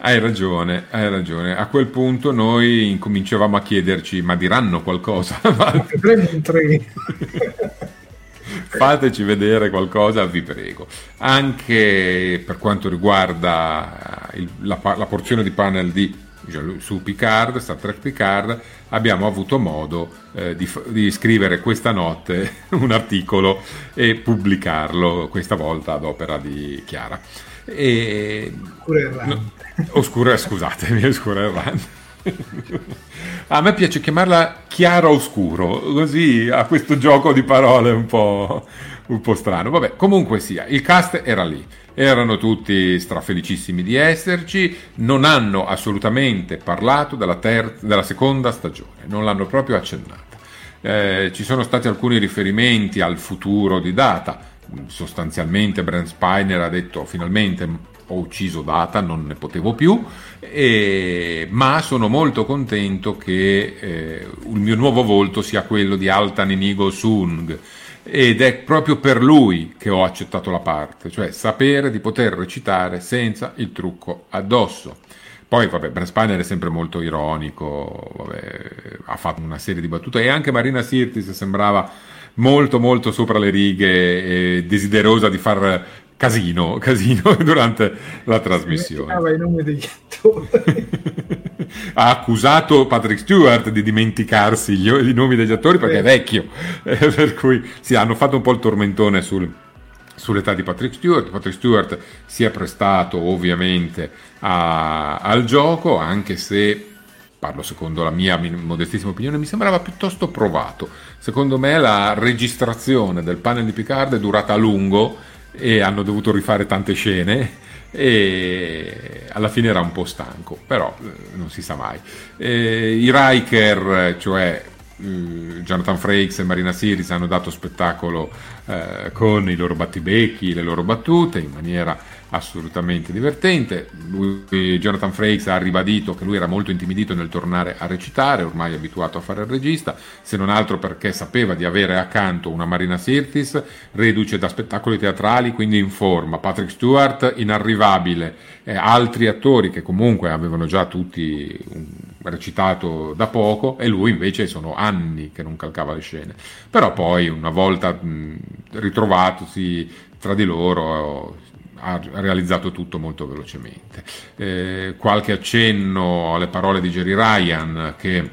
Hai ragione, hai ragione. A quel punto noi incominciavamo a chiederci, ma diranno qualcosa? Fateci vedere qualcosa, vi prego. Anche per quanto riguarda il, la, la, porzione di panel di, su Picard, Star Trek Picard, abbiamo avuto modo eh, di, di, scrivere questa notte un articolo e pubblicarlo, questa volta ad opera di Chiara. E... No, oscura, scusatemi, oscura errante. A me piace chiamarla chiaro oscuro, così ha questo gioco di parole un po', un po', strano. Vabbè, comunque sia, il cast era lì, erano tutti strafelicissimi di esserci, non hanno assolutamente parlato della, ter- della seconda stagione, non l'hanno proprio accennata. eh, ci sono stati alcuni riferimenti al futuro di Data. Sostanzialmente Brent Spiner ha detto finalmente ho ucciso Data, non ne potevo più, e, ma sono molto contento che eh, il mio nuovo volto sia quello di Altan Inigo Sung ed è proprio per lui che ho accettato la parte, cioè sapere di poter recitare senza il trucco addosso. Poi, vabbè, Brad Spiner è sempre molto ironico, vabbè, ha fatto una serie di battute e anche Marina Sirtis sembrava molto molto sopra le righe e desiderosa di far casino, casino durante la trasmissione. i nomi degli attori. ha accusato Patrick Stewart di dimenticarsi gli, i nomi degli attori perché è vecchio, eh, per cui sì, hanno fatto un po' il tormentone sul, sull'età di Patrick Stewart. Patrick Stewart si è prestato ovviamente a, al gioco, anche se parlo secondo la mia modestissima opinione, mi sembrava piuttosto provato. Secondo me la registrazione del panel di Picard è durata a lungo e hanno dovuto rifare tante scene e alla fine era un po' stanco, però eh, non si sa mai. Eh, I Riker, cioè eh, Jonathan Frakes e Marina Siris hanno dato spettacolo eh, con i loro battibecchi, le loro battute in maniera assolutamente divertente. Lui, Jonathan Frakes ha ribadito che lui era molto intimidito nel tornare a recitare, ormai abituato a fare il regista, se non altro perché sapeva di avere accanto una Marina Sirtis, reduce da spettacoli teatrali, quindi in forma, Patrick Stewart inarrivabile, eh, altri attori che comunque avevano già tutti un, recitato da poco e lui invece sono anni che non calcava le scene. Però poi una volta ritrovatosi tra di loro ha realizzato tutto molto velocemente. Eh, qualche accenno alle parole di Jerry Ryan che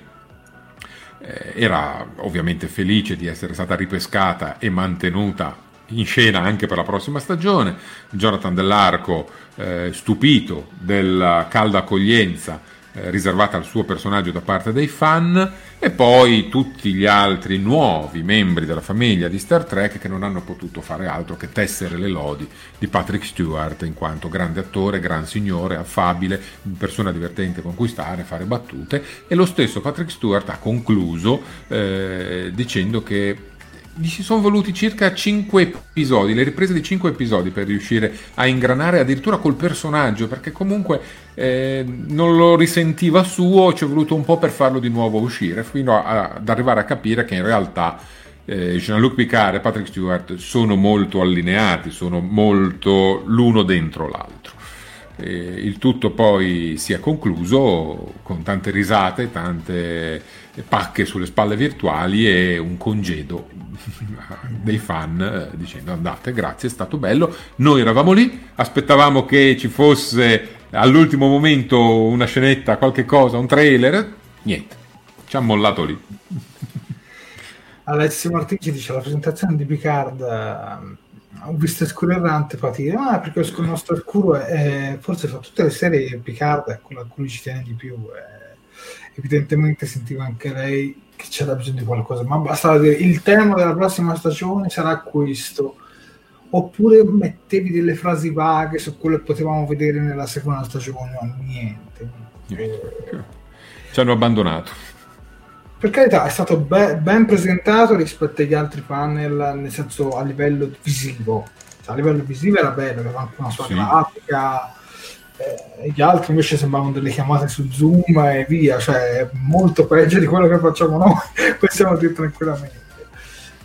eh, era ovviamente felice di essere stata ripescata e mantenuta in scena anche per la prossima stagione. Jonathan Dell'Arco, eh, stupito della calda accoglienza riservata al suo personaggio da parte dei fan e poi tutti gli altri nuovi membri della famiglia di Star Trek che non hanno potuto fare altro che tessere le lodi di Patrick Stewart in quanto grande attore, gran signore, affabile, persona divertente con cui stare, fare battute e lo stesso Patrick Stewart ha concluso eh, dicendo che gli si sono voluti circa 5 episodi, le riprese di 5 episodi per riuscire a ingranare addirittura col personaggio, perché comunque eh, non lo risentiva suo, ci è voluto un po' per farlo di nuovo uscire, fino a, ad arrivare a capire che in realtà eh, Jean-Luc Picard e Patrick Stewart sono molto allineati, sono molto l'uno dentro l'altro. Eh, il tutto poi si è concluso con tante risate, tante pacche sulle spalle virtuali e un congedo dei fan eh, dicendo andate, grazie, è stato bello. Noi eravamo lì, aspettavamo che ci fosse all'ultimo momento una scenetta, qualche cosa, un trailer, niente, ci ha mollato lì. Alessio Martini dice la presentazione di Picard eh, ho visto Scuro Errante poi dire ah perché il nostro scuro è, forse fa tutte le serie Picard a cui ci tiene di più eh, evidentemente sentiva anche lei che c'era bisogno di qualcosa ma bastava dire il tema della prossima stagione sarà questo oppure mettevi delle frasi vaghe su quello che potevamo vedere nella seconda stagione no, niente, niente. ci hanno abbandonato per carità è stato be- ben presentato rispetto agli altri panel nel senso a livello visivo cioè, a livello visivo era bello aveva anche una sua sì. grafica eh, gli altri invece sembravano delle chiamate su zoom e via cioè molto peggio di quello che facciamo noi possiamo dire tranquillamente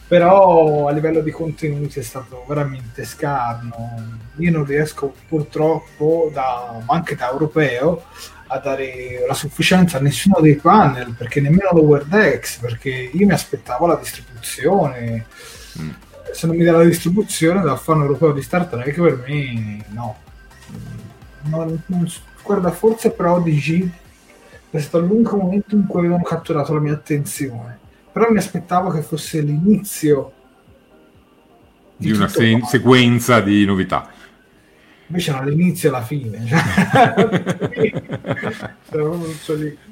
però a livello di contenuti è stato veramente scarno io non riesco purtroppo da, anche da europeo a dare la sufficienza a nessuno dei panel, perché nemmeno l'Over Decks, perché io mi aspettavo la distribuzione. Mm. Se non mi dà la distribuzione dal fan europeo di Star Trek, per me no. Non, non, guarda, forse Prodigy è stato l'unico momento in cui avevano catturato la mia attenzione. Però mi aspettavo che fosse l'inizio di, di una se- sequenza di novità invece non all'inizio e alla fine cioè,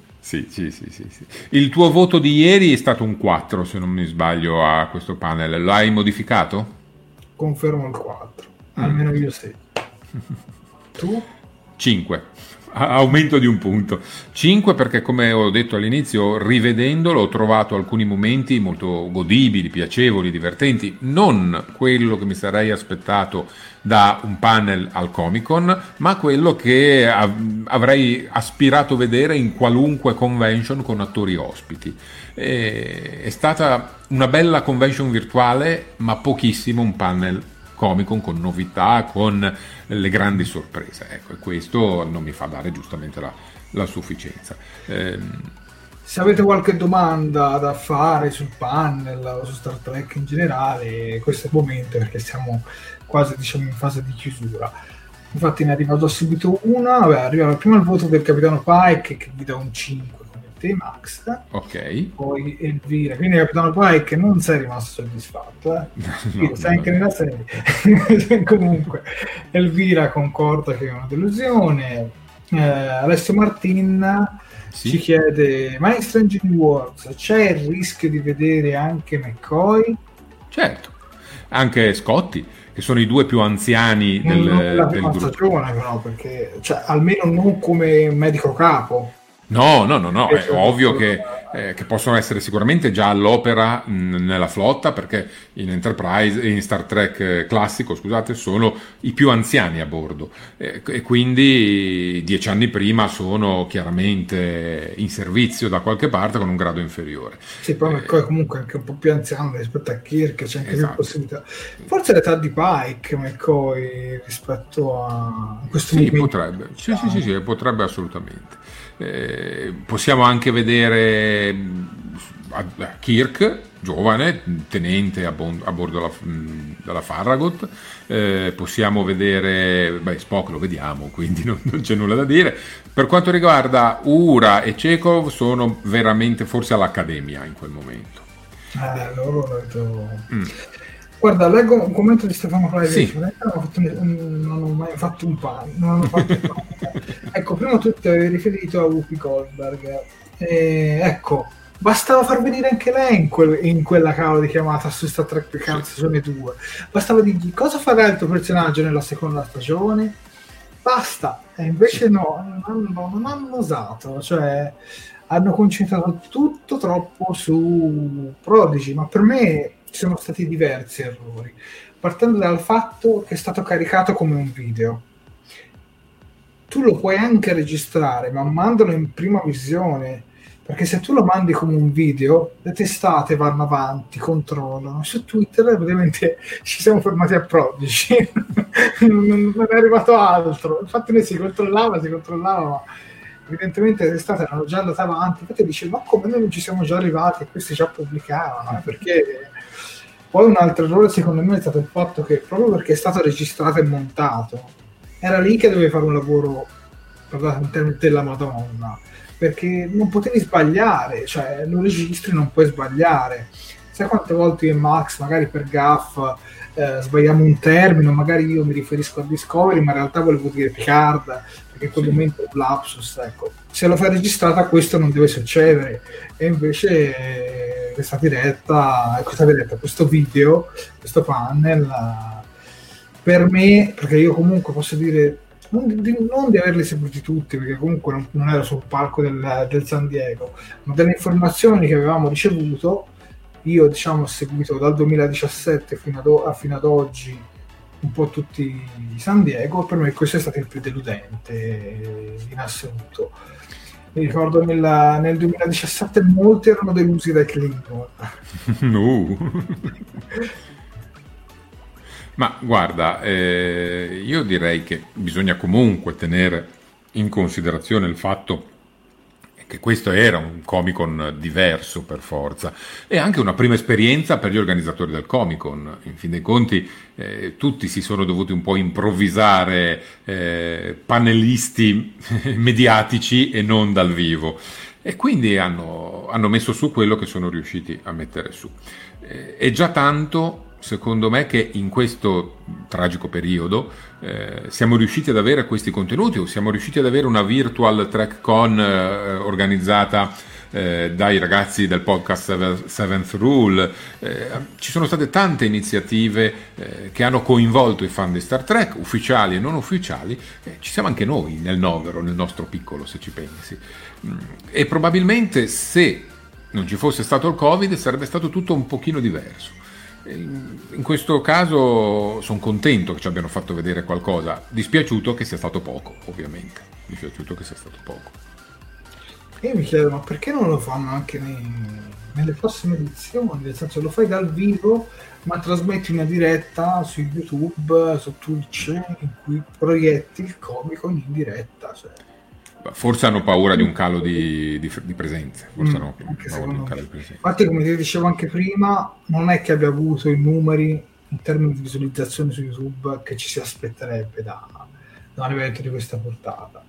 sì, sì, sì, sì, sì. Il tuo voto di ieri è stato un 4, se non mi sbaglio, a questo panel. L'hai modificato? Confermo il 4, almeno io sì. Tu? 5. aumento di un punto. 5 perché come ho detto all'inizio, rivedendolo ho trovato alcuni momenti molto godibili, piacevoli, divertenti, non quello che mi sarei aspettato da un panel al Comic Con, ma quello che av- avrei aspirato vedere in qualunque convention con attori ospiti. E è stata una bella convention virtuale, ma pochissimo un panel Comic Con con novità, con le grandi sorprese. Ecco, e questo non mi fa dare giustamente la, la sufficienza. Eh, se avete qualche domanda da fare sul panel o su Star Trek in generale, questo è il momento perché siamo quasi diciamo, in fase di chiusura. Infatti ne è arrivato subito una, vabbè, arriva prima il voto del capitano Pike che vi dà un 5 te Max. Ok. Poi Elvira, quindi capitano Pike non sei rimasto soddisfatto, eh? no, no, anche nella serie. Comunque, Elvira concorda che è una delusione. Eh, Alessio Martin sì. ci chiede: Ma in Strange Worlds c'è il rischio di vedere anche McCoy? Certo, anche Scotti che sono i due più anziani del, non la prima del stagione però perché cioè, almeno non come medico capo no no no no è ovvio che eh, che possono essere sicuramente già all'opera mh, nella flotta, perché in Enterprise, in Star Trek eh, classico, scusate, sono i più anziani a bordo eh, e quindi dieci anni prima sono chiaramente in servizio da qualche parte con un grado inferiore. Sì, poi McCoy eh, comunque anche un po' più anziano rispetto a Kirk, c'è anche esatto. più possibilità. Forse l'età di Pike McCoy rispetto a questo sì, potrebbe. Sì, sì, sì, sì, potrebbe assolutamente. Eh, possiamo anche vedere mm, Kirk, giovane, tenente a, bordo della, mm, della Farragut, eh, possiamo vedere, beh Spock lo vediamo, quindi non, non, c'è nulla da dire. Per quanto riguarda Ura e Chekhov sono veramente forse all'Accademia in quel momento. Eh, loro. Mm. Guarda, leggo un commento di Stefano Claudio. Sì. Non, non, ho mai fatto un pan. Non ho fatto un ecco, prima tutto avevi riferito a Whoopi Goldberg. E, ecco, bastava far venire anche lei in, quel, in quella cavolo di chiamata su Star Trek stagione 2. Bastava dirgli cosa farà il tuo personaggio nella seconda stagione. Basta. E invece no, non, non hanno osato. Cioè, hanno concentrato tutto troppo su Prodigy, ma per me ci sono stati diversi errori, partendo dal fatto che è stato caricato come un video. Tu lo puoi anche registrare, ma mandalo in prima visione, perché se tu lo mandi come un video, le testate vanno avanti, controllano. Su Twitter ovviamente ci siamo fermati a Prodigy, non, è arrivato altro. Infatti noi si controllava, si controllava, ma evidentemente le testate erano già andate avanti. Infatti dice, ma come noi non ci siamo già arrivati e questi già pubblicavano? Perché poi un altro errore secondo me è stato il fatto che proprio perché è stato registrato e montato, era lì che dovevi fare un lavoro, in termini della Madonna, perché non potevi sbagliare, cioè lo registri non puoi sbagliare. Sai quante volte io e Max, magari per gaff, eh, sbagliamo un termine, magari io mi riferisco a Discovery, ma in realtà volevo dire Picard, perché in quel sì. momento è un lapsus, ecco. Se lo fai registrata questo non deve succedere, e invece... Eh, questa diretta, questa diretta, questo video, questo panel, per me, perché io comunque posso dire, non di, non di averli seguiti tutti, perché comunque non, non ero sul palco del, del, San Diego, ma delle informazioni che avevamo ricevuto, io diciamo ho seguito dal 2017 fino ad, fino ad oggi un po' tutti i San Diego, per me questo è stato il più deludente in assoluto mi ricordo nel, nel 2017 molti erano delusi dai Clinton. uh. Ma guarda, eh, io direi che bisogna comunque tenere in considerazione il fatto che questo era un Comic Con diverso per forza e anche una prima esperienza per gli organizzatori del Comic Con. In fin dei conti eh, tutti si sono dovuti un po' improvvisare eh, panelisti mediatici e non dal vivo e quindi hanno, hanno, messo su quello che sono riusciti a mettere su. Eh, è già tanto secondo me che in questo tragico periodo eh, siamo riusciti ad avere questi contenuti o siamo riusciti ad avere una virtual track con eh, organizzata eh, dai ragazzi del podcast Seventh Rule. Eh, ci sono state tante iniziative eh, che hanno coinvolto i fan di Star Trek, ufficiali e non ufficiali. ci siamo anche noi nel novero, nel nostro piccolo, se ci pensi. Mm, e probabilmente se non ci fosse stato il Covid sarebbe stato tutto un pochino diverso. In questo caso sono contento che ci abbiano fatto vedere qualcosa, dispiaciuto che sia stato poco, ovviamente, dispiaciuto che sia stato poco. Io mi chiedo, ma perché non lo fanno anche nei, nelle prossime edizioni? Nel senso, lo fai dal vivo, ma trasmetti una diretta su YouTube, su Twitch, in cui proietti il comico in diretta. Cioè. Forse hanno paura di un calo di, di, di presenze. Forse mm, hanno paura di un calo di presenze. Infatti, come ti dicevo anche prima, non è che abbia avuto i numeri in termini di visualizzazione su YouTube che ci si aspetterebbe da, da un evento di questa portata.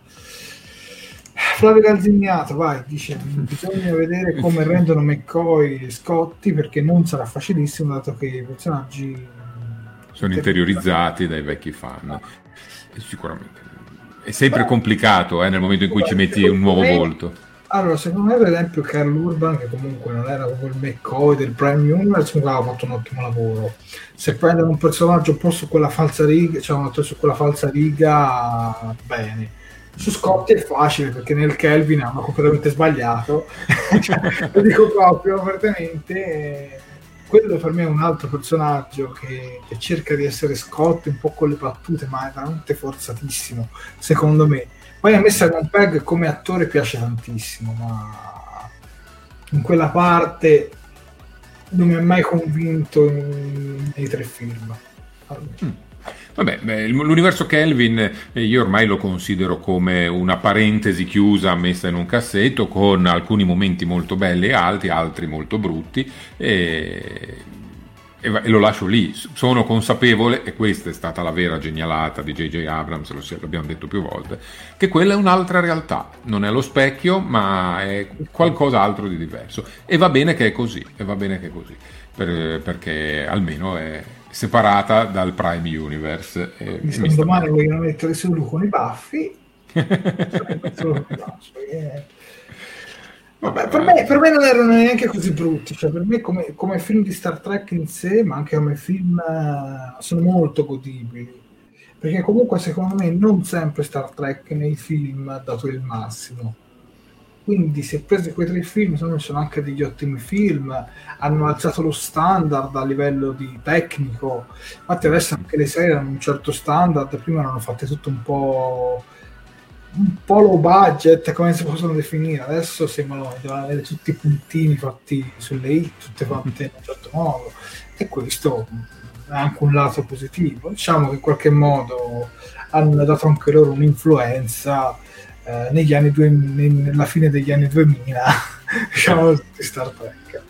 Flavio Calzignato, vai, dice bisogna vedere come rendono McCoy e Scotti perché non sarà facilissimo dato che i personaggi sono interiorizzati dai vecchi fan. Sicuramente è sempre Beh, complicato eh, nel momento in cui ci metti un nuovo me, volto. Allora, secondo me, per esempio, Carl Urban, che comunque non era proprio il McCoy del Prime Universe, mi aveva fatto un ottimo lavoro. Se prendono un personaggio un po' su quella falsa riga, cioè un attore su quella falsa riga, bene. Su Scotti è facile perché nel Kelvin hanno completamente sbagliato, lo dico proprio apertamente quello per me è un altro personaggio che, che, cerca di essere Scott un po' con le battute, ma è veramente forzatissimo, secondo me. Poi a me Simon Pegg come attore piace tantissimo, ma in quella parte non mi ha mai convinto in, nei tre film. Allora. Mm. Vabbè, l'universo Kelvin eh, io ormai lo considero come una parentesi chiusa messa in un cassetto con alcuni momenti molto belli e alti, altri molto brutti e, e lo lascio lì. Sono consapevole, e questa è stata la vera genialata di J.J. Abrams, lo abbiamo detto più volte, che quella è un'altra realtà, non è lo specchio ma è qualcos'altro di diverso e va bene che è così, e va bene che è così, per, perché almeno è separata dal Prime Universe. E mi domani vogliono mettere lui con i baffi. Vabbè, per, me, per, me, non erano neanche così brutti, cioè per me come, come, film di Star Trek in sé, ma anche come film eh, sono molto godibili, perché comunque secondo me non sempre Star Trek nei film ha dato il massimo quindi si è preso quei tre film, secondo sono anche degli ottimi film, hanno alzato lo standard a livello di tecnico, infatti adesso anche le serie hanno un certo standard, prima erano fatte tutto un po' un po' low budget, come si possono definire, adesso sembrano avere tutti i puntini fatti sulle i, tutte fatte in un certo modo, e questo è anche un lato positivo. Diciamo che in qualche modo hanno dato anche loro un'influenza eh, negli anni due, nella fine degli anni 2000 diciamo di Star Trek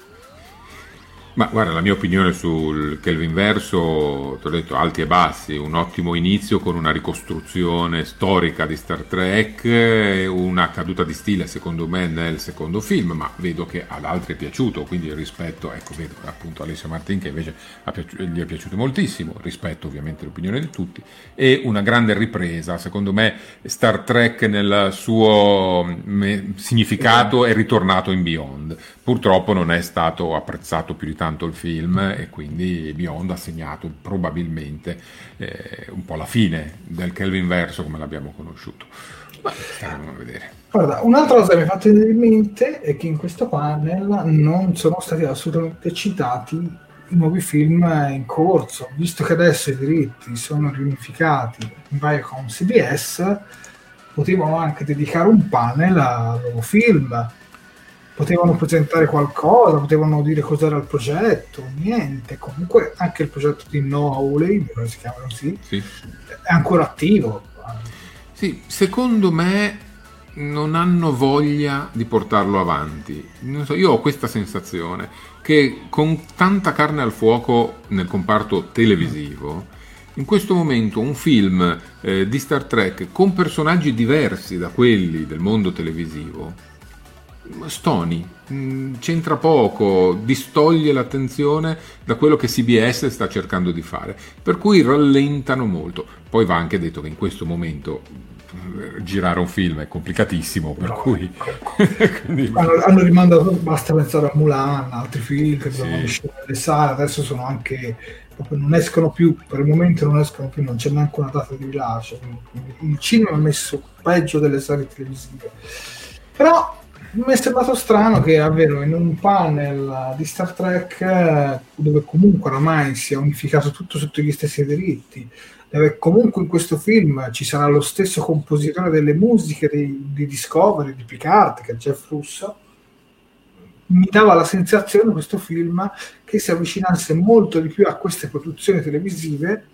ma guarda, la mia opinione sul Kelvin Verso, ti ho detto alti e bassi, un ottimo inizio con una ricostruzione storica di Star Trek, una caduta di stile secondo me nel secondo film, ma vedo che ad altri è piaciuto, quindi rispetto, ecco, vedo appunto Alessia Martin che invece gli è piaciuto moltissimo, rispetto ovviamente l'opinione di tutti, e una grande ripresa, secondo me Star Trek nel suo me- significato è ritornato in Beyond, purtroppo non è stato apprezzato più di tanto il film e quindi Beyond ha segnato probabilmente eh, un po' la fine del Kelvin verso come l'abbiamo conosciuto. Staremo a vedere. Guarda, un'altra cosa che mi ha fatto venire in mente è che in questo panel non sono stati assolutamente citati i nuovi film in corso, visto che adesso i diritti sono riunificati in Viacom CBS, potevano anche dedicare un panel al nuovo film potevano presentare qualcosa, potevano dire cos'era il progetto, niente. Comunque anche il progetto di Noah Hawley, si chiama così, sì. è ancora attivo. Sì, secondo me non hanno voglia di portarlo avanti. So, io ho questa sensazione che con tanta carne al fuoco nel comparto televisivo, in questo momento un film eh, di Star Trek con personaggi diversi da quelli del mondo televisivo stoni, mm, c'entra poco, distoglie l'attenzione da quello che CBS sta cercando di fare, per cui rallentano molto. Poi va anche detto che in questo momento girare un film è complicatissimo, per no, cui... Quindi... hanno, hanno, rimandato, basta pensare a Mulan, altri film che dovevano uscire sale, adesso sono anche... non escono più, per il momento non escono più, non c'è neanche una data di rilascio. il cinema ha messo peggio delle serie televisive. Però mi è sembrato strano che davvero in un panel di Star Trek dove comunque oramai si è unificato tutto sotto gli stessi diritti dove comunque in questo film ci sarà lo stesso compositore delle musiche di, di Discovery, di Picard che è Jeff Russo mi dava la sensazione questo film che si avvicinasse molto di più a queste produzioni televisive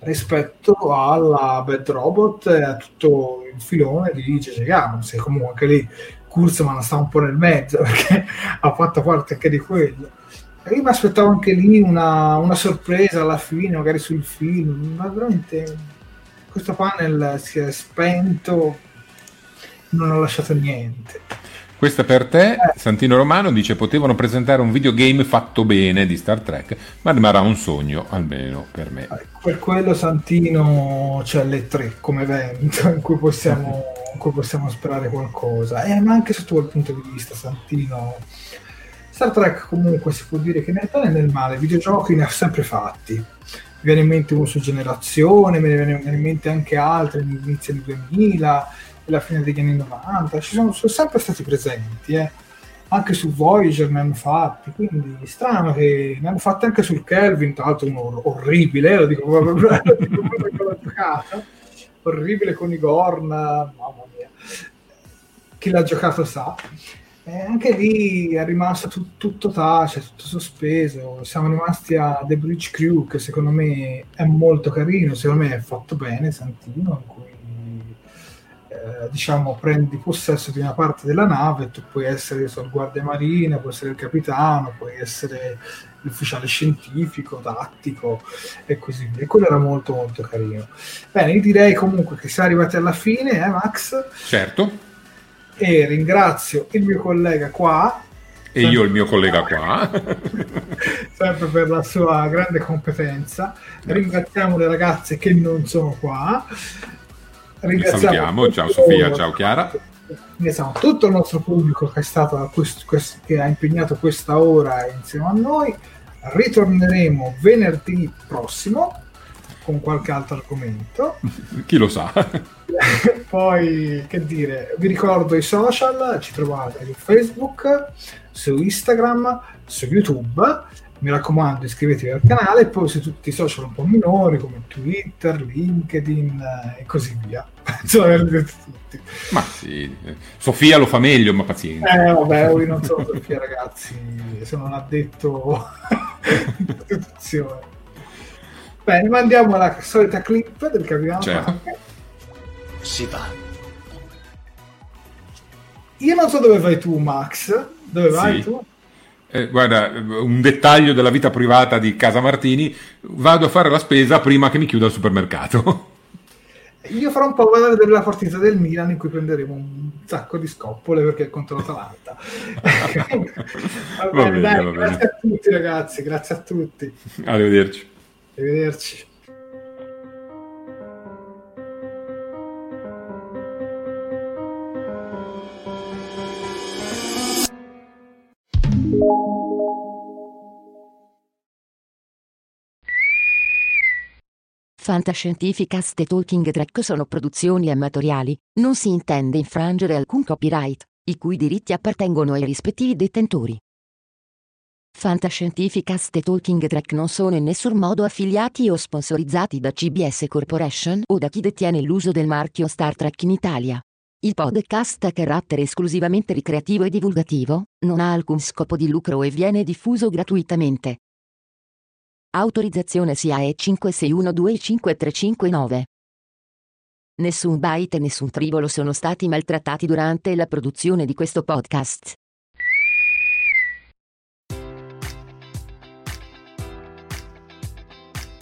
rispetto alla Bad Robot e a tutto il filone di J.J. Abrams e comunque anche lì Kurzman sta un po' nel mezzo perché ha fatto parte anche di quello. E io mi aspettavo anche lì una, una, sorpresa alla fine, magari sul film, ma veramente questo panel si è spento, non ha lasciato niente. Questa per te, eh. Santino Romano dice potevano presentare un videogame fatto bene di Star Trek, ma rimarrà un sogno, almeno per me. Per quello Santino c'è le tre come evento in cui possiamo cui possiamo sperare qualcosa. Eh, ma anche sotto quel punto di vista, Santino. Star Trek comunque si può dire che nel bene e nel male, videogiochi ne ha sempre fatti. Mi viene in mente uno su generazione, me ne viene in mente anche altri all'inizio del 2000 e alla fine degli anni 90. Ci sono, sono sempre stati presenti, eh. anche su Voyager ne hanno fatti, quindi strano che ne hanno fatti anche sul Kelvin, tra l'altro uno orribile, lo dico proprio, lo dico con giocata orribile con i Gorn, mamma mia, chi l'ha giocato sa. E anche lì è rimasto tu, tutto tace, tutto sospeso. Siamo rimasti a The Bridge Crew, che secondo me è molto carino, secondo me è fatto bene, Santino, in cui eh, diciamo prendi possesso di una parte della nave, tu puoi essere il guardia marina, puoi essere il capitano, puoi essere l'ufficiale scientifico, tattico e così via. E quello era molto molto carino. Bene, io direi comunque che siamo arrivati alla fine, eh Max? Certo. E ringrazio il mio collega qua. E io il mio collega qua. sempre per la sua grande competenza. Ringraziamo le ragazze che non sono qua. Ringraziamo salutiamo, ciao Sofia, ciao Chiara ringraziamo tutto il nostro pubblico che, è stato che ha impegnato questa ora insieme a noi. Ritorneremo venerdì prossimo con qualche altro argomento. Chi lo sa? Poi, che dire, vi ricordo i social, ci trovate su Facebook, su Instagram, su YouTube mi raccomando iscrivetevi al canale e poi su tutti i social un po' minori come Twitter, LinkedIn eh, e così via. Penso di averli detti tutti. Ma sì, Sofia lo fa meglio, ma pazienza. Eh vabbè, io non sono Sofia ragazzi, sono un addetto in protezione. Bene, mandiamo la solita clip del capitano. Certo. Si va. Io non so dove vai tu, Max. Dove vai sì. tu? Eh, guarda, un dettaglio della vita privata di Casa Martini, vado a fare la spesa prima che mi chiuda il supermercato. Io farò un po' vedere la partita del Milan in cui prenderemo un sacco di scoppole perché è contro l'Atalanta. va bene, dai, grazie a tutti ragazzi, grazie a tutti. Arrivederci. Arrivederci. Fantascientificast e Talking Track sono produzioni amatoriali, non si intende infrangere alcun copyright, i cui diritti appartengono ai rispettivi detentori. Fantascientificast e Talking Track non sono in nessun modo affiliati o sponsorizzati da CBS Corporation o da chi detiene l'uso del marchio Star Trek in Italia. Il podcast ha carattere esclusivamente ricreativo e divulgativo, non ha alcun scopo di lucro e viene diffuso gratuitamente. Autorizzazione SIAE 56125359. Nessun byte e nessun tribolo sono stati maltrattati durante la produzione di questo podcast.